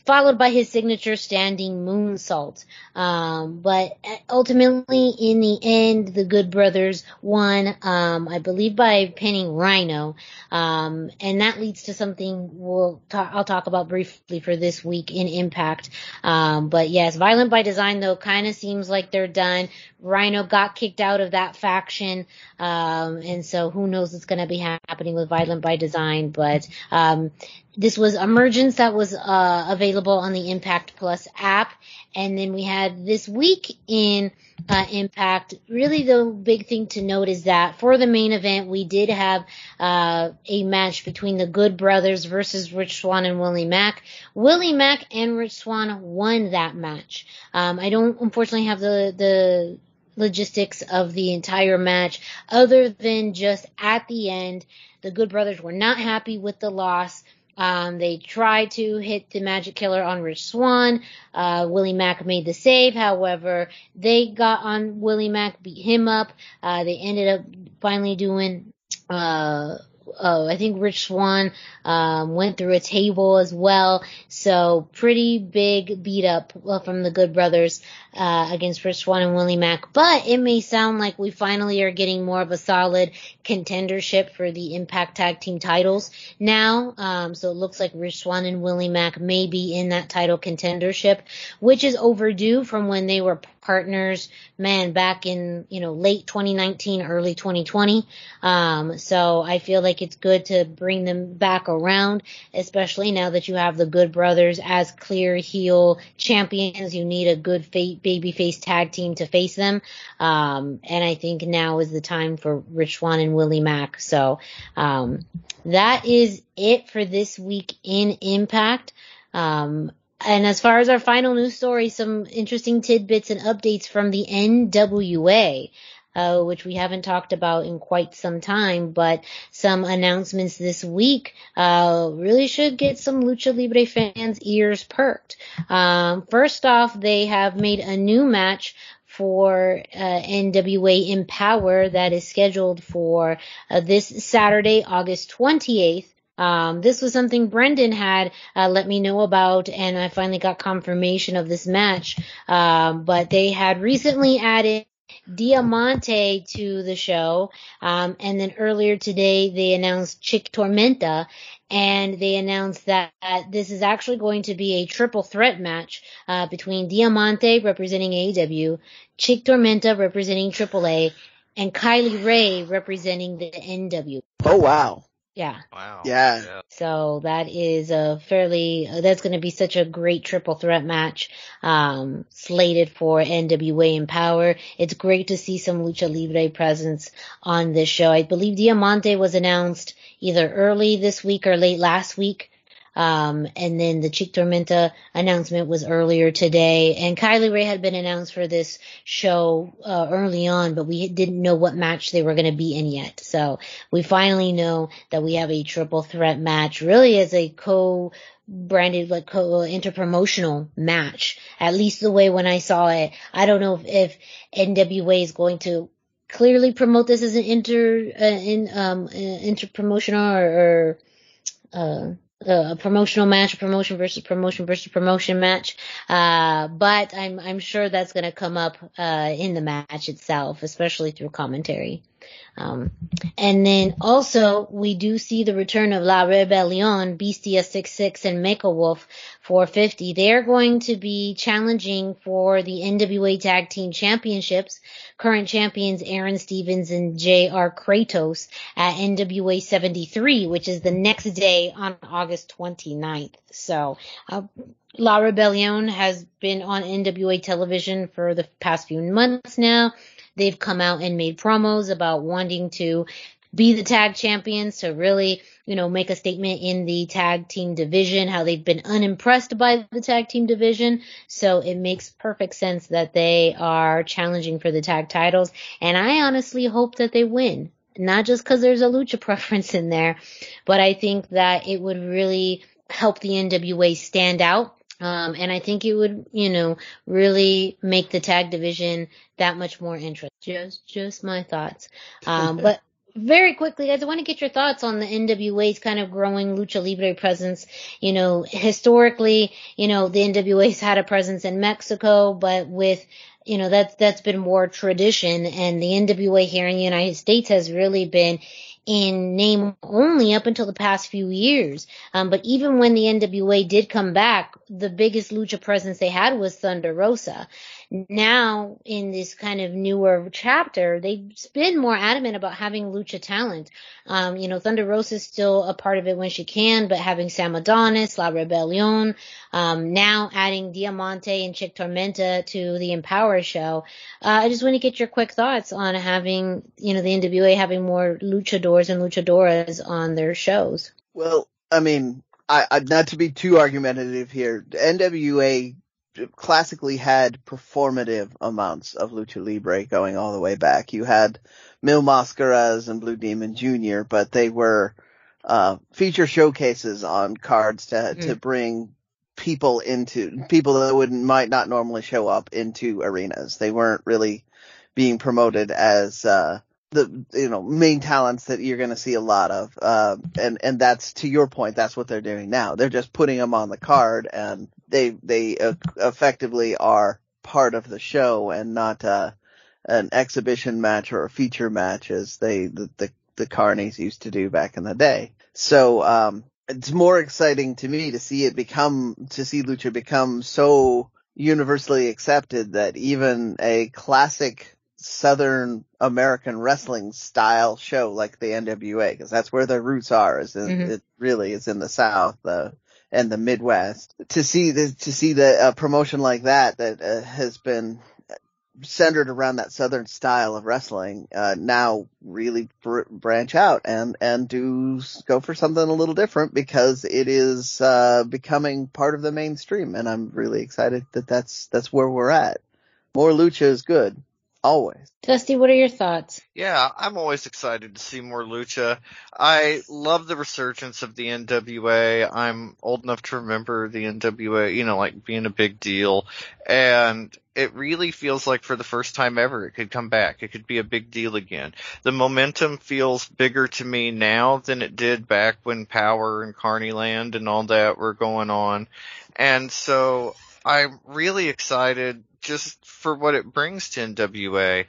followed by his signature standing moonsault. Um, but ultimately, in the end, the Good Brothers won, um, I believe by pinning Rhino. Um, and that leads to something we'll talk, I'll talk about briefly for this week in Impact. Um, but yes, Violent by Design though kind of seems like they're done. Rhino got kicked out of that faction. Um, and so who knows what's going to be happening with Violent by Design, but, um, this was Emergence that was uh, available on the Impact Plus app, and then we had this week in uh, Impact. Really, the big thing to note is that for the main event, we did have uh, a match between the Good Brothers versus Rich Swann and Willie Mack. Willie Mack and Rich Swann won that match. Um, I don't unfortunately have the the logistics of the entire match, other than just at the end, the Good Brothers were not happy with the loss um, they tried to hit the magic killer on Rich Swann Uh, Willie Mack made the save. However, they got on Willie Mack, beat him up. Uh, they ended up finally doing, uh, uh, I think Rich Swann um, went through a table as well. So pretty big beat up from the Good Brothers uh, against Rich Swann and Willie Mack. But it may sound like we finally are getting more of a solid contendership for the Impact Tag Team titles now. Um, so it looks like Rich Swann and Willie Mack may be in that title contendership, which is overdue from when they were partners, man, back in, you know, late 2019, early 2020. Um, so I feel like it's good to bring them back around, especially now that you have the Good Brothers as clear heel champions. You need a good baby face tag team to face them. Um, and I think now is the time for Rich Swann and Willie Mack. So, um, that is it for this week in Impact. Um, and as far as our final news story, some interesting tidbits and updates from the NWA. Uh, which we haven't talked about in quite some time, but some announcements this week, uh, really should get some Lucha Libre fans' ears perked. Um, first off, they have made a new match for uh, NWA Empower that is scheduled for uh, this Saturday, August 28th. Um, this was something Brendan had uh, let me know about, and I finally got confirmation of this match. Um, but they had recently added Diamante to the show, um, and then earlier today they announced Chick Tormenta, and they announced that this is actually going to be a triple threat match uh, between Diamante representing AEW, Chick Tormenta representing AAA, and Kylie Rae representing the NW. Oh wow. Yeah. Wow. Yeah. So that is a fairly, uh, that's going to be such a great triple threat match, um, slated for NWA Empower. It's great to see some Lucha Libre presence on this show. I believe Diamante was announced either early this week or late last week. Um, and then the Chick Tormenta announcement was earlier today, and Kylie Rae had been announced for this show uh, early on, but we didn't know what match they were going to be in yet. So we finally know that we have a triple threat match, really as a co branded like co interpromotional match. At least the way when I saw it, I don't know if, if NWA is going to clearly promote this as an inter uh, in um uh, interpromotional or, or uh a promotional match, a promotion versus promotion versus promotion match. Uh, but I'm, I'm sure that's going to come up, uh, in the match itself, especially through commentary. Um, and then also we do see the return of La Rebellion, Bestia 66 and Mecha Wolf 450. They're going to be challenging for the NWA Tag Team Championships. Current champions Aaron Stevens and J.R. Kratos at NWA 73, which is the next day on August 29th. So, uh, La Rebellion has been on NWA television for the past few months now. They've come out and made promos about wanting to be the tag champions to really, you know, make a statement in the tag team division, how they've been unimpressed by the tag team division. So it makes perfect sense that they are challenging for the tag titles. And I honestly hope that they win. Not just cause there's a lucha preference in there, but I think that it would really help the NWA stand out um, and I think it would, you know, really make the tag division that much more interesting. Just, just my thoughts. Um, but very quickly, guys, I want to get your thoughts on the NWA's kind of growing lucha libre presence. You know, historically, you know, the NWA's had a presence in Mexico, but with you know, that's, that's been more tradition and the NWA here in the United States has really been in name only up until the past few years. Um, but even when the NWA did come back, the biggest lucha presence they had was Thunder Rosa now in this kind of newer chapter, they've been more adamant about having lucha talent. Um, you know, Thunder Rosa is still a part of it when she can, but having Sam Adonis, La Rebellion, um, now adding Diamante and Chick Tormenta to the Empower show. Uh, I just want to get your quick thoughts on having, you know, the NWA having more luchadors and luchadoras on their shows. Well, I mean, I, I, not to be too argumentative here, the NWA classically had performative amounts of lucha libre going all the way back. You had Mil Mascaras and Blue Demon Jr., but they were uh, feature showcases on cards to mm. to bring people into people that would might not normally show up into arenas. They weren't really being promoted as uh, the you know main talents that you're going to see a lot of uh, and and that's to your point that's what they're doing now. They're just putting them on the card and they they uh, effectively are part of the show and not uh, an exhibition match or a feature match as they the, the the carnies used to do back in the day. So um it's more exciting to me to see it become to see lucha become so universally accepted that even a classic Southern American wrestling style show like the NWA, because that's where their roots are, is in, Mhm. it really is in the South, uh, and the Midwest. To see the, to see the uh, promotion like that, that uh, has been centered around that Southern style of wrestling, uh, now really br- branch out and, and do go for something a little different because it is, uh, becoming part of the mainstream. And I'm really excited that that's, that's where we're at. More lucha is good. Always. Dusty, what are your thoughts? Yeah, I'm always excited to see more lucha. I love the resurgence of the NWA. I'm old enough to remember the NWA, you know, like being a big deal. And it really feels like for the first time ever it could come back. It could be a big deal again. The momentum feels bigger to me now than it did back when Power and Carneyland and all that were going on. And so I'm really excited just for what it brings to NWA.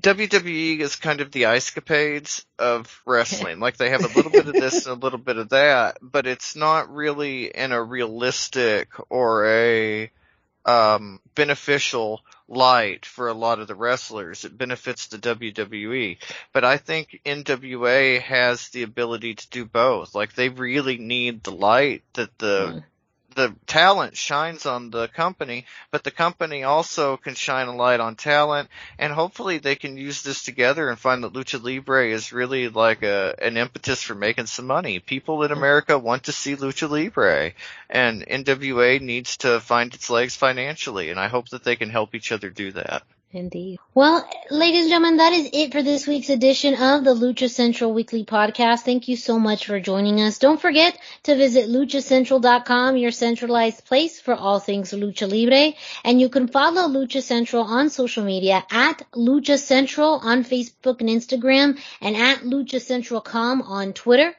WWE is kind of the ice capades of wrestling. like they have a little bit of this and a little bit of that, but it's not really in a realistic or a um beneficial light for a lot of the wrestlers. It benefits the WWE. But I think NWA has the ability to do both. Like they really need the light that the Mm. The talent shines on the company, but the company also can shine a light on talent, and hopefully they can use this together and find that lucha libre is really like a an impetus for making some money. People in America want to see lucha libre, and NWA needs to find its legs financially, and I hope that they can help each other do that. Indeed. Well, ladies and gentlemen, that is it for this week's edition of the Lucha Central Weekly Podcast. Thank you so much for joining us. Don't forget to visit luchacentral.com, your centralized place for all things Lucha Libre. And you can follow Lucha Central on social media at Lucha Central on Facebook and Instagram and at Lucha Central.com on Twitter.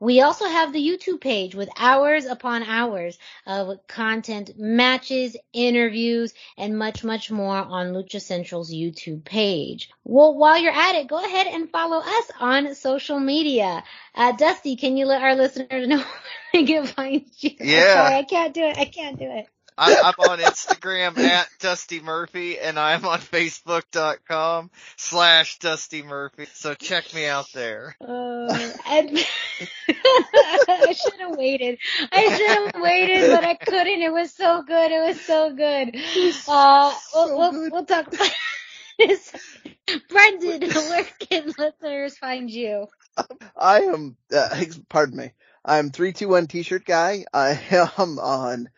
We also have the YouTube page with hours upon hours of content, matches, interviews, and much, much more on Lucha Central's YouTube page. Well, while you're at it, go ahead and follow us on social media. Uh, Dusty, can you let our listeners know where they can find you? Yeah. sorry, I can't do it. I can't do it. I, I'm on Instagram at Dusty Murphy, and I'm on Facebook.com slash Dusty Murphy. So check me out there. Uh, and I should have waited. I should have waited, but I couldn't. It was so good. It was so good. Uh, we'll, So we'll, good. we'll talk about this. Brendan, where can listeners find you? I am, uh, pardon me. I'm 321 t-shirt guy. I am on,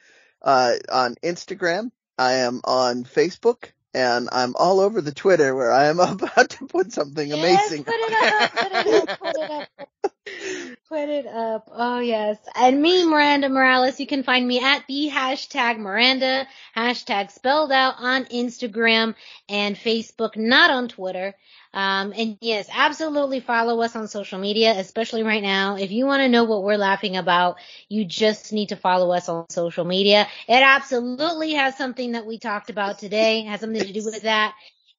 uh, on Instagram. I am on Facebook and I'm all over the Twitter where I am about to put something Yes, amazing. put it up, put it up, put it up. Put it up. Oh yes. And me, Miranda Morales, you can find me at the hashtag Miranda, hashtag spelled out on Instagram and Facebook, not on Twitter. Um, and yes, absolutely follow us on social media, especially right now. If you want to know what we're laughing about, you just need to follow us on social media. It absolutely has something that we talked about today, has something to do with that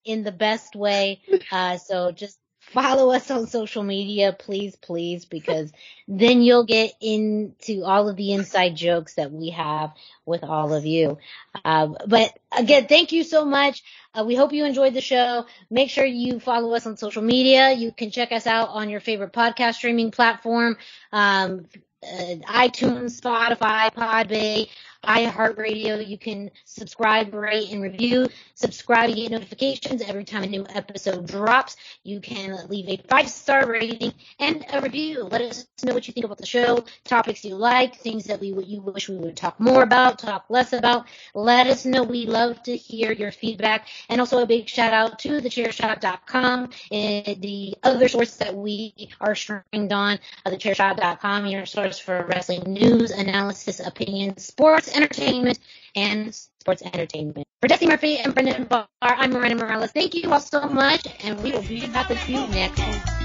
in the best way. Uh, so just follow us on social media, please, please, because then you'll get into all of the inside jokes that we have with all of you. Uh, but again, thank you so much. Uh, we hope you enjoyed the show. Make sure you follow us on social media. You can check us out on your favorite podcast streaming platform. Um, uh, iTunes, Spotify, Podbay, iHeartRadio. You can subscribe, rate, and review. Subscribe to get notifications every time a new episode drops. You can leave a five star rating and a review. Let us know what you think about the show, topics you like, things that we you wish we would talk more about, talk less about. Let us know. We love to hear your feedback. And also a big shout out to thechairshot.com, and the other source that we are streamed on, uh, thechairshot.com, your source for wrestling news, analysis, opinion, sports, entertainment and sports entertainment. For Jesse Murphy and Brendan Barr, I'm Miranda Morales. Thank you all so much, and we will be back with you next time.